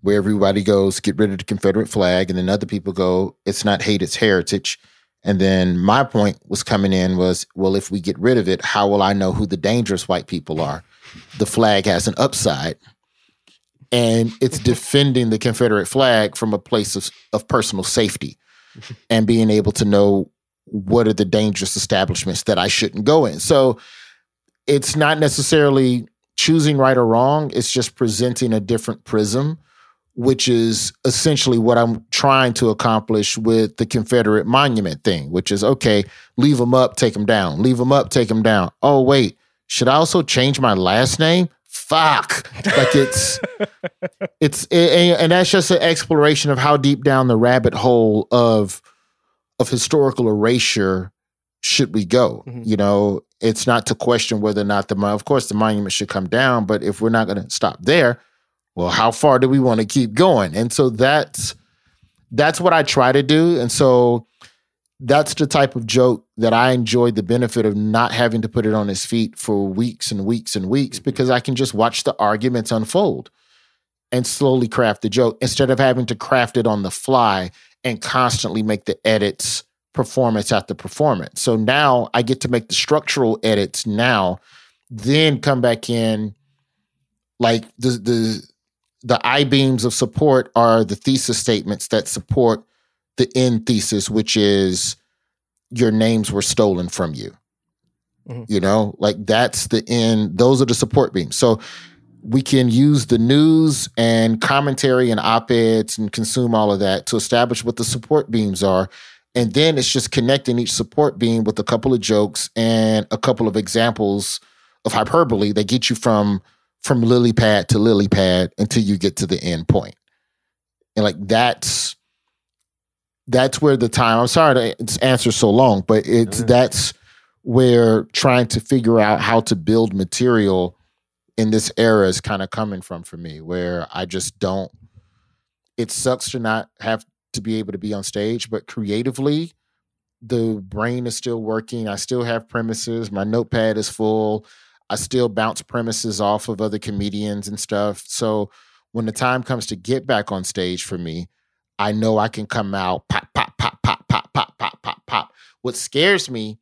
where everybody goes, get rid of the Confederate flag, and then other people go, it's not hate, it's heritage. And then my point was coming in was, well, if we get rid of it, how will I know who the dangerous white people are? The flag has an upside. And it's defending the Confederate flag from a place of, of personal safety and being able to know what are the dangerous establishments that I shouldn't go in. So it's not necessarily choosing right or wrong, it's just presenting a different prism which is essentially what I'm trying to accomplish with the Confederate monument thing, which is okay, leave them up, take them down, leave them up, take them down. Oh, wait, should I also change my last name? Fuck. Like it's, it's, and and that's just an exploration of how deep down the rabbit hole of, of historical erasure should we go? Mhm. You know, it's not to question whether or not the, of course, the monument should come down, but if we're not going to stop there, well how far do we want to keep going? And so that's that's what i try to do. And so that's the type of joke that i enjoy the benefit of not having to put it on his feet for weeks and weeks and weeks mm-hmm. because i can just watch the arguments unfold and slowly craft the joke instead of having to craft it on the fly and constantly make the edits performance after performance. So now i get to make the structural edits now then come back in like the the the I beams of support are the thesis statements that support the end thesis, which is your names were stolen from you. Mhm. You know, like that's the end. Those are the support beams. So we can use the news and commentary and op eds and consume all of that to establish what the support beams are. And then it's just connecting each support beam with a couple of jokes and a couple of examples of hyperbole that get you from from lily pad to lily pad until you get to the end point. And like that's that's where the time I'm sorry to answer so long, but it's Mhm. that's where trying to figure out how to build material in this era is kind of coming from for me, where I just don't it sucks to not have to be able to be on stage, but creatively the brain is still working. I still have premises. My notepad is full. I still bounce premises off of other comedians and stuff. So when the time comes to get back on stage for me, I know I can come out pop, pop, pop, pop, pop, pop, pop, pop, pop. What scares me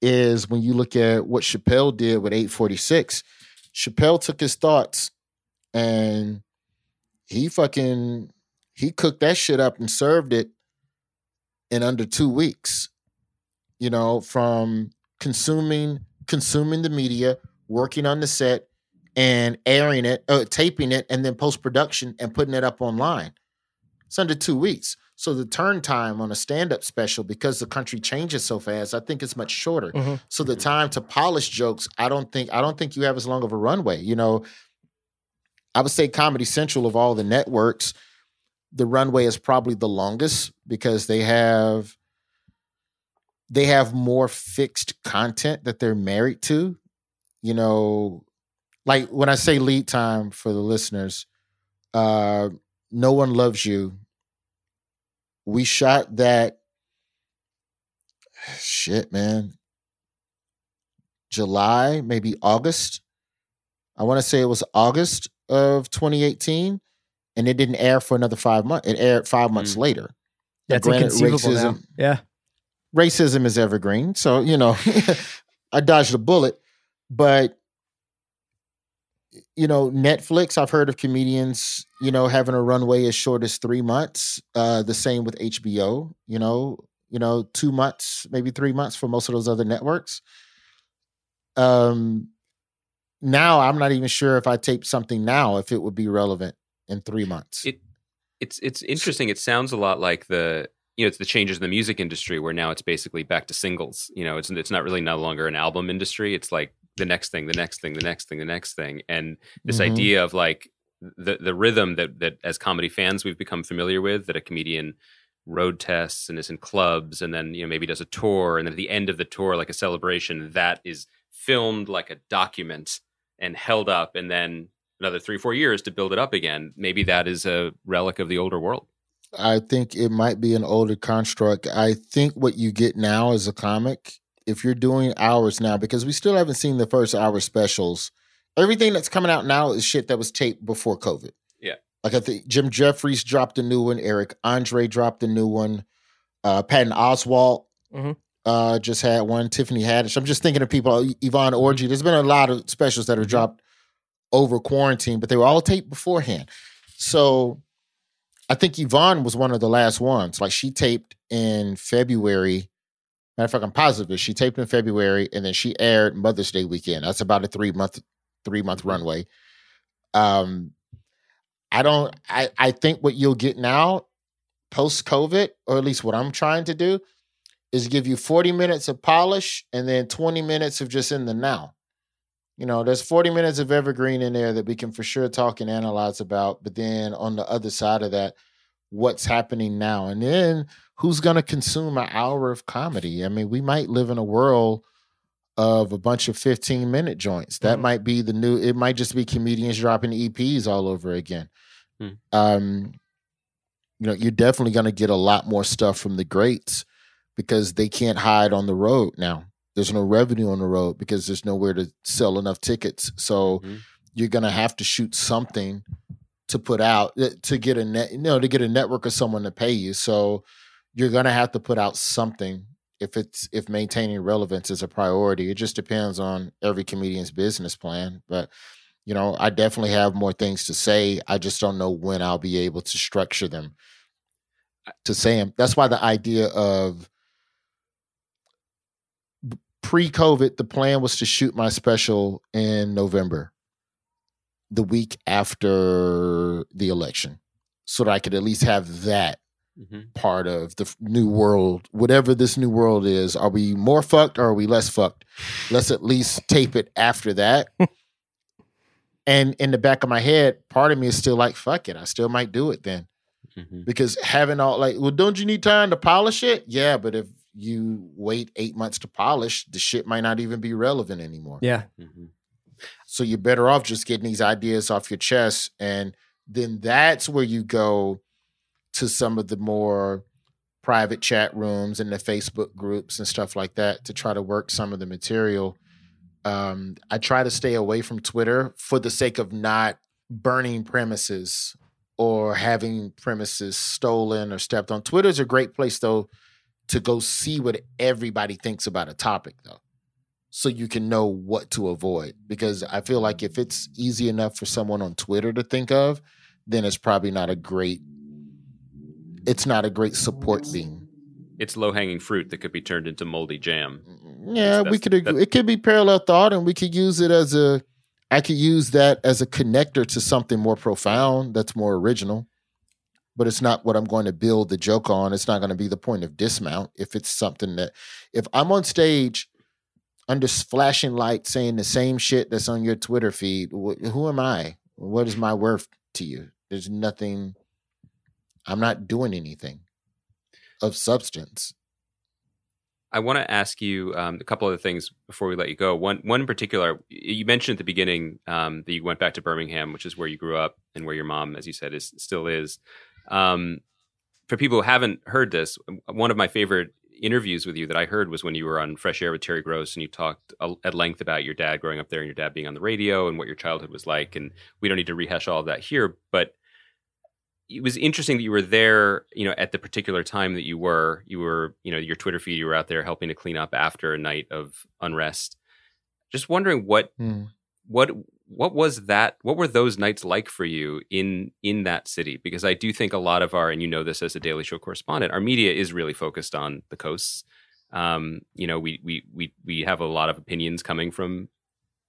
is when you look at what Chappelle did with 846. Chappelle took his thoughts and he fucking he cooked that shit up and served it in under two weeks. You know, from consuming consuming the media, working on the set, and airing it, uh, taping it, and then post production and putting it up online. It's under two weeks. So the turn time on a stand-up special, because the country changes so fast, I think it's much shorter. Mhm. So the time to polish jokes, I don't think I don't think you have as long of a runway. You know, I would say Comedy Central of all the networks, the runway is probably the longest because they have they have more fixed content that they're married to. You know, like when I say lead time for the listeners, uh No One Loves You. We shot that shit, man. July, maybe August. I want to say it was August of 2018, and it didn't air for another five months. It aired five months Mm. later. That's Granted, inconceivable now. Yeah. Racism is evergreen. So, you know, I dodged a bullet. But, you know, Netflix, I've heard of comedians, you know, having a runway as short as three months. Uh, the same with HBO, you know, you know, two months, maybe three months for most of those other networks. Um now I'm not even sure if I tape something now, if it would be relevant in three months. It- it's it's interesting. It sounds a lot like the you know it's the changes in the music industry where now it's basically back to singles. You know, it's it's not really no longer an album industry. It's like the next thing, the next thing, the next thing, the next thing, and this Mhm. idea of like the the rhythm that that as comedy fans we've become familiar with that a comedian road tests and is in clubs and then you know maybe does a tour and then at the end of the tour like a celebration that is filmed like a document and held up and then another three four years to build it up again maybe that is a relic of the older world I think it might be an older construct. I think what you get now as a comic, if you're doing hours now, because we still haven't seen the first hour specials, everything that's coming out now is shit that was taped before COVID. Yeah. Like I think Jim Jefferies dropped a new one, Eric Andre dropped a new one, uh, Patton Oswalt Mhm. uh, just had one, Tiffany Haddish. I'm just thinking of people, Yvonne Orji. There's been a lot of specials that are dropped over quarantine, but they were all taped beforehand. So I think Yvonne was one of the last ones. Like she taped in February. Matter of fact, I'm positive. She taped in February and then she aired Mother's Day weekend. That's about a three month, three month runway. Um, I don't. I I think what you'll get now, post COVID, or at least what I'm trying to do, is give you 40 minutes of polish and then 20 minutes of just in the now. You know, there's 40 minutes of evergreen in there that we can for sure talk and analyze about. But then on the other side of that, what's happening now? And then who's going to consume an hour of comedy? I mean, we might live in a world of a bunch of 15 minute joints. That Mhm. might be the new, it might just be comedians dropping EPs all over again. Hmm. Um, you know, you're definitely going to get a lot more stuff from the greats because they can't hide on the road now. There's no revenue on the road because there's nowhere to sell enough tickets. So Mhm. you're going to have to shoot something to put out uh, to get a net, you know, to get a network of someone to pay you. So you're going to have to put out something if it's if maintaining relevance is a priority. It just depends on every comedian's business plan, but you know, I definitely have more things to say. I just don't know when I'll be able to structure them to say them. That's why the idea of pre-COVID, the plan was to shoot my special in November, the week after the election, so that I could at least have that Mhm. part of the new world, whatever this new world is. Are we more fucked or are we less fucked? Let's at least tape it after that. and in the back of my head, part of me is still like, fuck it, I still might do it then. Mhm. Because having all like, well, don't you need time to polish it? Yeah, but if you wait eight months to polish, the shit might not even be relevant anymore. Yeah. Mhm. So you're better off just getting these ideas off your chest. And then that's where you go to some of the more private chat rooms and the Facebook groups and stuff like that to try to work some of the material. Um, I try to stay away from Twitter for the sake of not burning premises or having premises stolen or stepped on. Twitter's a great place though to go see what everybody thinks about a topic though so you can know what to avoid. Because I feel like if it's easy enough for someone on Twitter to think of, then it's probably not a great it's not a great support beam. it's low hanging fruit that could be turned into moldy jam mm-hmm. Yeah, we could agree. it could be parallel thought and we could use it as a I could use that as a connector to something more profound that's more original. But it's not what I'm going to build the joke on. It's not going to be the point of dismount. If it's something that, if I'm on stage under flashing light saying the same shit that's on your Twitter feed, wh- who am I? What is my worth to you? There's nothing. I'm not doing anything of substance. I want to ask you um, a couple of things before we let you go. One, one in particular, you mentioned at the beginning um, that you went back to Birmingham, which is where you grew up and where your mom, as you said, is still is. Um, for people who haven't heard this, one of my favorite interviews with you that I heard was when you were on Fresh Air with Terry Gross and you talked at length about your dad growing up there and your dad being on the radio and what your childhood was like. And we don't need to rehash all of that here, but it was interesting that you were there, you know, at the particular time that you were. You were, you know, your Twitter feed. You were out there helping to clean up after a night of unrest. Just wondering what, mm. what, what was that? What were those nights like for you in in that city? Because I do think a lot of our, and you know this as a Daily Show correspondent, our media is really focused on the coasts. Um, you know, we we we we have a lot of opinions coming from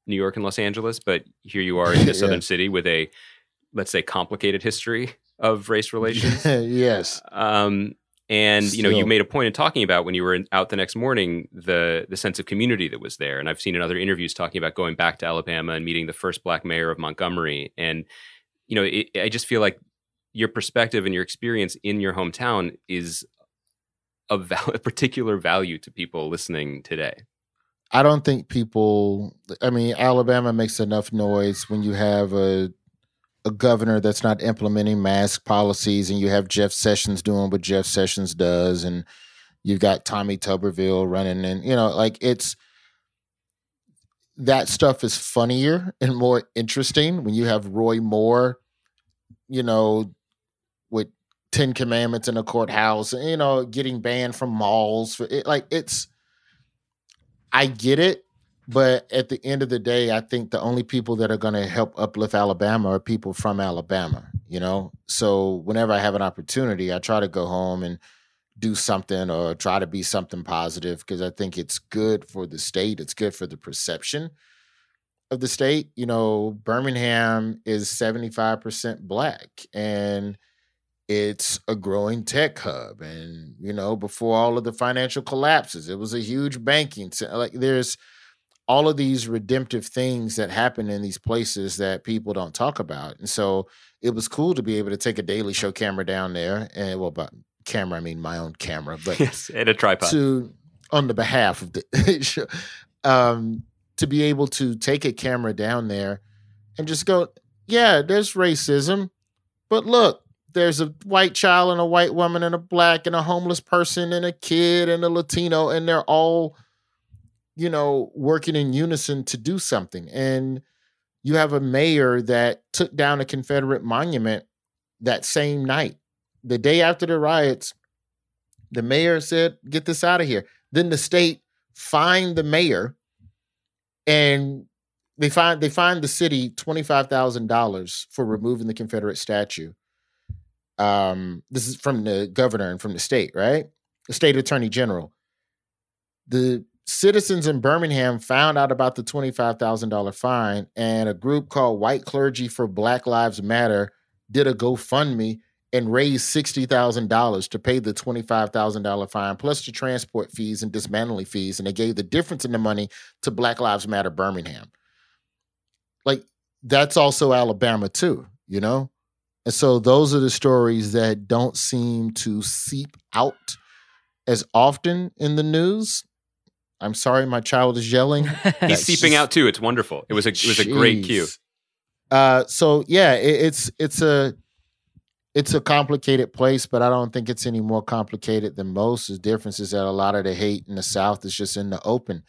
New York and Los Angeles, but here you are in a yeah. southern city with a let's say complicated history of race relations. yes. Um, and Still. you know, you made a point of talking about when you were in, out the next morning the the sense of community that was there. And I've seen in other interviews talking about going back to Alabama and meeting the first black mayor of Montgomery. And you know, it, I just feel like your perspective and your experience in your hometown is of val- particular value to people listening today. I don't think people. I mean, Alabama makes enough noise when you have a a governor that's not implementing mask policies, and you have Jeff Sessions doing what Jeff Sessions does, and you've got Tommy Tuberville running, and you know, like it's that stuff is funnier and more interesting when you have Roy Moore, you know, with Ten Commandments in a courthouse, you know, getting banned from malls for it. Like it's, I get it, but at the end of the day, I think the only people that are going to help uplift Alabama are people from Alabama, you know? So whenever I have an opportunity, I try to go home and do something or try to be something positive because I think it's good for the state. It's good for the perception of the state. You know, Birmingham is 75% black and it's a growing tech hub. And, you know, before all of the financial collapses, it was a huge banking. Like there's, all of these redemptive things that happen in these places that people don't talk about. And so it was cool to be able to take a Daily Show camera down there, and well, by camera I mean my own camera, but yes, and a tripod to on the behalf of the show, um, to be able to take a camera down there and just go, yeah, there's racism, but look, there's a white child and a white woman and a black and a homeless person and a kid and a Latino, and they're all you know, working in unison to do something. And you have a mayor that took down a Confederate monument that same night. The day after the riots, the mayor said, Get this out of here. Then the state fined the mayor and they find they fined the city $25,000 for removing the Confederate statue. Um, this is from the governor and from the state, right? The state attorney general. The citizens in Birmingham found out about the $25,000 fine, and a group called White Clergy for Black Lives Matter did a GoFundMe and raised $60,000 to pay the $25,000 fine, plus the transport fees and dismantling fees. And they gave the difference in the money to Black Lives Matter Birmingham. Like, that's also Alabama, too, you know? And so those are the stories that don't seem to seep out as often in the news I'm sorry, my child is yelling. He's seeping just, out too. It's wonderful. It was a it was a great cue. Uh, so yeah, it, it's it's a it's a complicated place, but I don't think it's any more complicated than most. The difference is that a lot of the hate in the South is just in the open,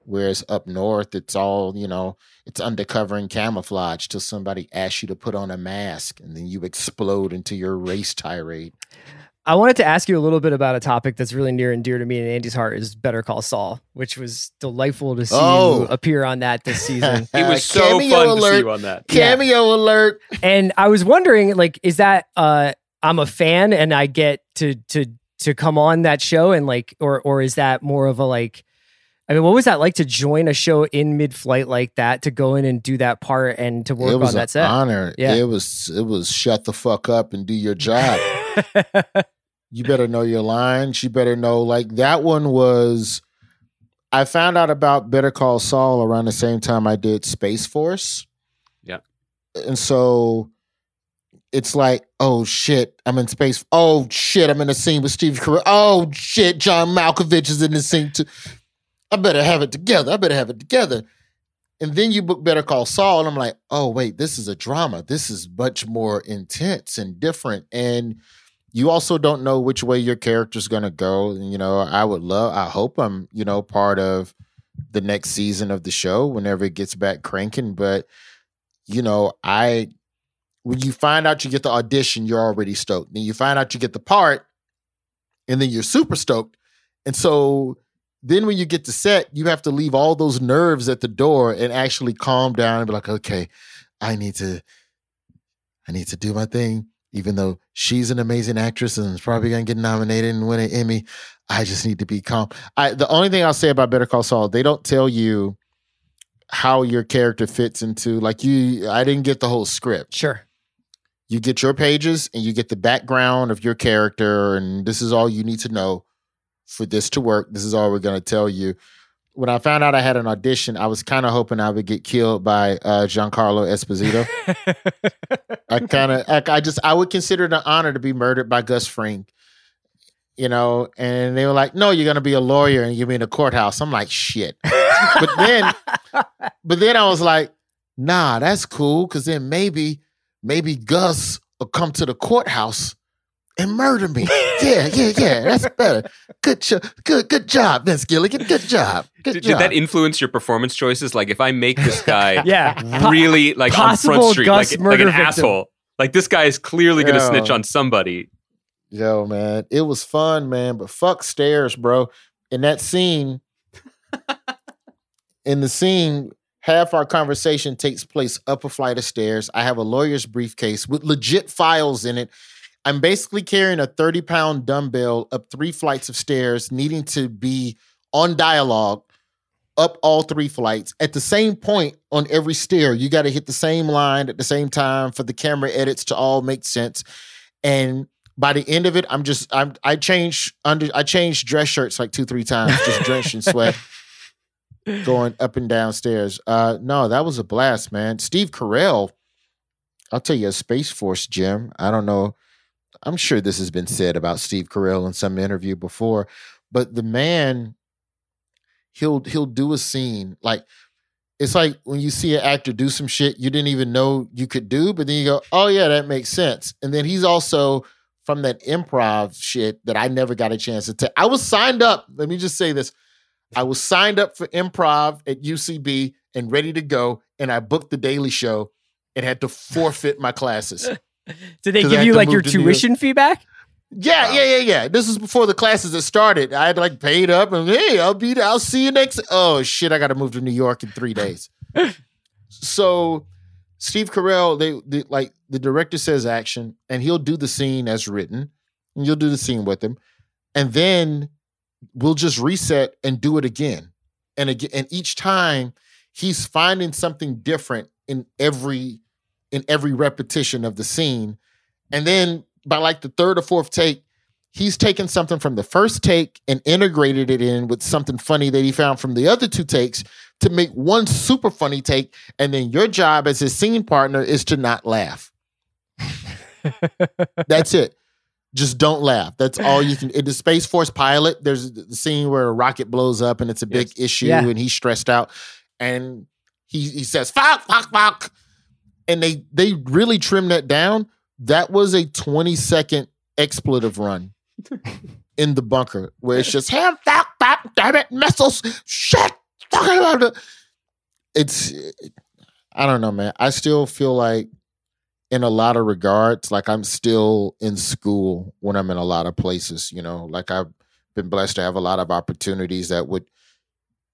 whereas up north, it's all you know, it's undercover and camouflage till somebody asks you to put on a mask, and then you explode into your race tirade. I wanted to ask you a little bit about a topic that's really near and dear to me and Andy's heart is Better Call Saul, which was delightful to see oh. you appear on that this season. it was so Cameo fun alert. to see you on that. Cameo yeah. alert. And I was wondering, like, is that uh I'm a fan and I get to to to come on that show and like or or is that more of a like I mean, what was that like to join a show in mid-flight like that, to go in and do that part and to work it was on that an set? honor. Yeah. It was it was shut the fuck up and do your job. you better know your lines. You better know like that one was. I found out about Better Call Saul around the same time I did Space Force. Yeah. and so it's like, oh shit, I'm in space. Oh shit, I'm in a scene with Steve Carell. Oh shit, John Malkovich is in the scene too. I better have it together. I better have it together. And then you book Better Call Saul, and I'm like, oh wait, this is a drama. This is much more intense and different. And you also don't know which way your character's gonna go. You know, I would love, I hope I'm, you know, part of the next season of the show whenever it gets back cranking. But you know, I when you find out you get the audition, you're already stoked. Then you find out you get the part, and then you're super stoked. And so then when you get to set, you have to leave all those nerves at the door and actually calm down and be like, okay, I need to, I need to do my thing. Even though she's an amazing actress and is probably gonna get nominated and win an Emmy, I just need to be calm. I the only thing I'll say about Better Call Saul, they don't tell you how your character fits into like you I didn't get the whole script. sure. You get your pages and you get the background of your character and this is all you need to know for this to work. This is all we're going to tell you. When I found out I had an audition, I was kind of hoping I would get killed by uh, Giancarlo Esposito. I kind of, I, I just, I would consider it an honor to be murdered by Gus Fring. You know, and they were like, "No, you're gonna be a lawyer and you'll be in a courthouse." I'm like, "Shit," but then, but then I was like, "Nah, that's cool," because then maybe, maybe Gus will come to the courthouse and murder me. Yeah, yeah, yeah. That's better. Good, jo- good, good job, Vince Gilligan. Good job. Good Did, job. did that influence your performance choices? Like, if I make this guy Yeah. really like on possible Front Street, Gus like, like an victim. asshole, like this guy is clearly going to Yeah. snitch on somebody. Yo, man, it was fun, man. But fuck stairs, bro. In that scene, in the scene, half our conversation takes place up a flight of stairs. I have a lawyer's briefcase with legit files in it. I'm basically carrying a 30 pound dumbbell up three flights of stairs, needing to be on dialogue up all three flights at the same point on every stair. You got to hit the same line at the same time for the camera edits to all make sense. And by the end of it, I'm just I'm I changed under I changed dress shirts like two three times, just drenched in sweat, going up and down stairs. Uh, no, that was a blast, man. Steve Carell, I'll tell you a Space Force gem. I don't know. I'm sure this has been said about Steve Carell in some interview before, but the man, he'll he'll do a scene like it's like when you see an actor do some shit you didn't even know you could do, but then you go, oh yeah, that makes sense. And then he's also from that improv shit that I never got a chance to. I was signed up. Let me just say this. I was signed up for improv at UCB and ready to go. And I booked the Daily Show and had to forfeit my classes. Did they give you like your to tuition feedback? Yeah, yeah, yeah, yeah. This was before the classes had started. I had like paid up and hey, I'll be there. I'll see you next. Oh shit, I gotta move to New York in three days. so Steve Carell, they, they like the director says action, and he'll do the scene as written, and you'll do the scene with him, and then we'll just reset and do it again. And again, and each time he's finding something different in every in every repetition of the scene. And then by like the third or fourth take, he's taken something from the first take and integrated it in with something funny that he found from the other two takes to make one super funny take. And then your job as his scene partner is to not laugh. That's it. Just don't laugh. That's all you can. In the Space Force pilot, there's the scene where a rocket blows up and it's a big issue Yeah. and he's stressed out. And he, he says, fuck, fuck, fuck. And they they really trimmed that down. That was a 20 second expletive run in the bunker where it's just ham, fuck, fuck, damn it, missiles, shit. It's, I don't know, man. I still feel like, in a lot of regards, like I'm still in school when I'm in a lot of places, you know, like I've been blessed to have a lot of opportunities that would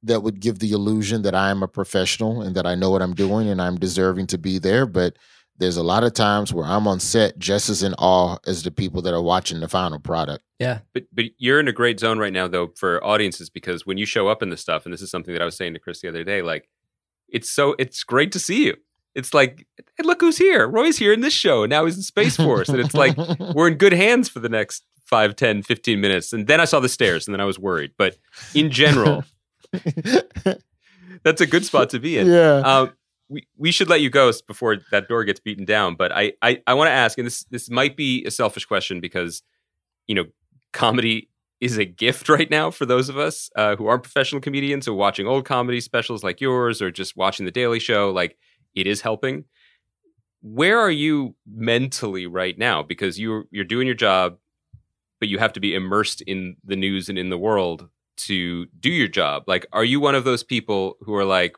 that would give the illusion that I am a professional and that I know what I'm doing and I'm deserving to be there. But there's a lot of times where I'm on set just as in awe as the people that are watching the final product. Yeah. But but you're in a great zone right now though for audiences because when you show up in this stuff, and this is something that I was saying to Chris the other day, like it's so it's great to see you. It's like, hey, look who's here. Roy's here in this show. And now he's in Space Force. and it's like we're in good hands for the next 5, 10, 15 minutes. And then I saw the stairs and then I was worried. But in general, that's a good spot to be in. yeah. Um, we, we should let you go before that door gets beaten down. But I, I, I want to ask, and this this might be a selfish question because, you know, comedy is a gift right now for those of us uh, who aren't professional comedians, who are watching old comedy specials like yours or just watching The Daily Show. Like it is helping. Where are you mentally right now? Because you're you're doing your job, but you have to be immersed in the news and in the world to do your job. Like, are you one of those people who are like,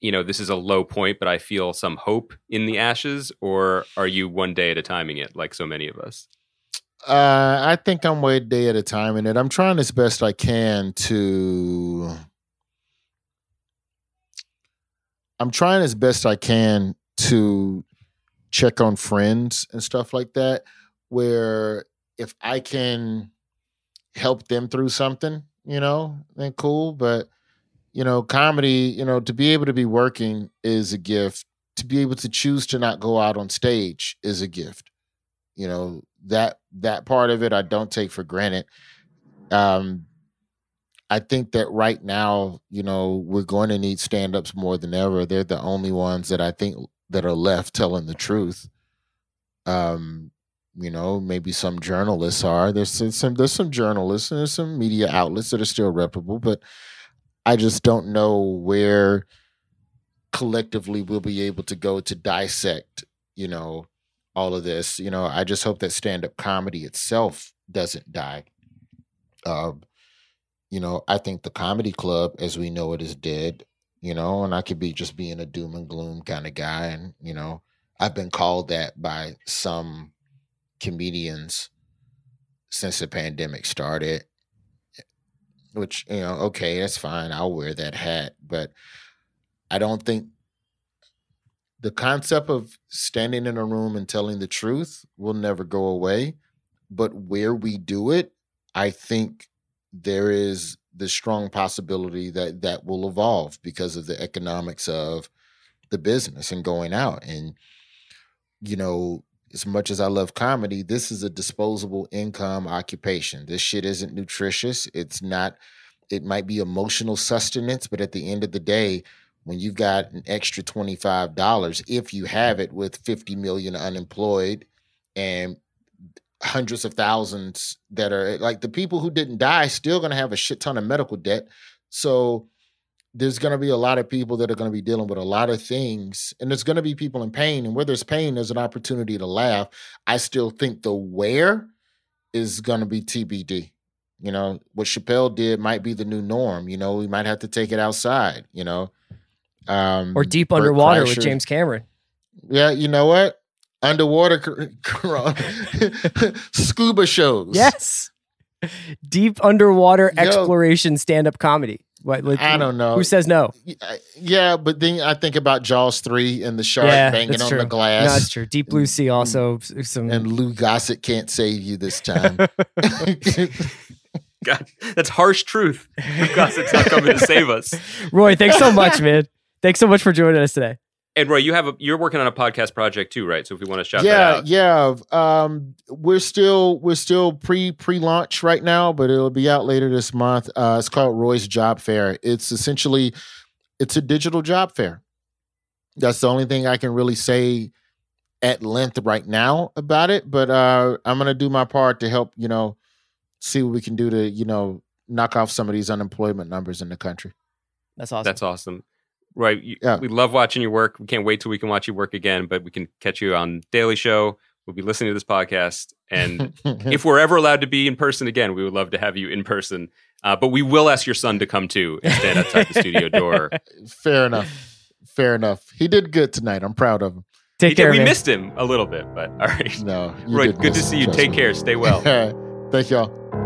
you know, this is a low point, but I feel some hope in the ashes, or are you one day at a timing it like so many of us? Uh, I think I'm way day at a time in it. I'm trying as best I can to. I'm trying as best I can to check on friends and stuff like that. Where if I can help them through something, you know, then cool. But you know, comedy, you know, to be able to be working is a gift. To be able to choose to not go out on stage is a gift. You know, that that part of it I don't take for granted. Um I think that right now, you know, we're going to need stand-ups more than ever. They're the only ones that I think that are left telling the truth. Um, you know, maybe some journalists are. There's some there's some journalists and there's some media outlets that are still reputable, but I just don't know where collectively we'll be able to go to dissect, you know, all of this. You know, I just hope that stand up comedy itself doesn't die. Um, you know, I think the comedy club as we know it is dead, you know, and I could be just being a doom and gloom kind of guy. And, you know, I've been called that by some comedians since the pandemic started which you know okay that's fine i'll wear that hat but i don't think the concept of standing in a room and telling the truth will never go away but where we do it i think there is the strong possibility that that will evolve because of the economics of the business and going out and you know as much as I love comedy, this is a disposable income occupation. This shit isn't nutritious. It's not, it might be emotional sustenance, but at the end of the day, when you've got an extra $25, if you have it with 50 million unemployed and hundreds of thousands that are like the people who didn't die still going to have a shit ton of medical debt. So there's going to be a lot of people that are going to be dealing with a lot of things and there's going to be people in pain and where there's pain there's an opportunity to laugh. I still think the where is going to be tbd you know? What chappelle did might be the new norm you know? We might have to take it outside you know? Um Or deep underwater with James Cameron. yeah you know what? Underwater scuba shows. Yes. Deep underwater exploration stand up comedy. What, like, i don't know Who says no? Uh, yeah but then i think about jaws 3 and the shark yeah, banging that's on true. the glass No, that's true. Deep Blue Sea also s- some. and Lou Gossett can't save you this time. God, that's harsh truth. Gossett's not coming to save us. Roy, thanks so much, man. Thanks so much for joining us today. And Roy, you have a you're working on a podcast project too, right? So if we want to shout yeah, that out, yeah. Um, we're still we're still pre pre launch right now, but it'll be out later this month. Uh, it's called Roy's Job Fair. It's essentially it's a digital job fair. That's the only thing I can really say at length right now about it. But uh, I'm gonna do my part to help. You know, see what we can do to you know knock off some of these unemployment numbers in the country. That's awesome. that's awesome. Right, you, Yeah. we love watching your work. We can't wait till we can watch you work again. But we can catch you on Daily Show. We'll be listening to this podcast, and if we're ever allowed to be in person again, we would love to have you in person. Uh, but we will ask your son to come too and stand outside the studio door. Fair enough. Fair enough. He did good tonight. I'm proud of him. Take He did- care, we man. missed him a little bit, but all right. No, Roy, good to see him, you. Take me. care. Stay well. Thank y'all.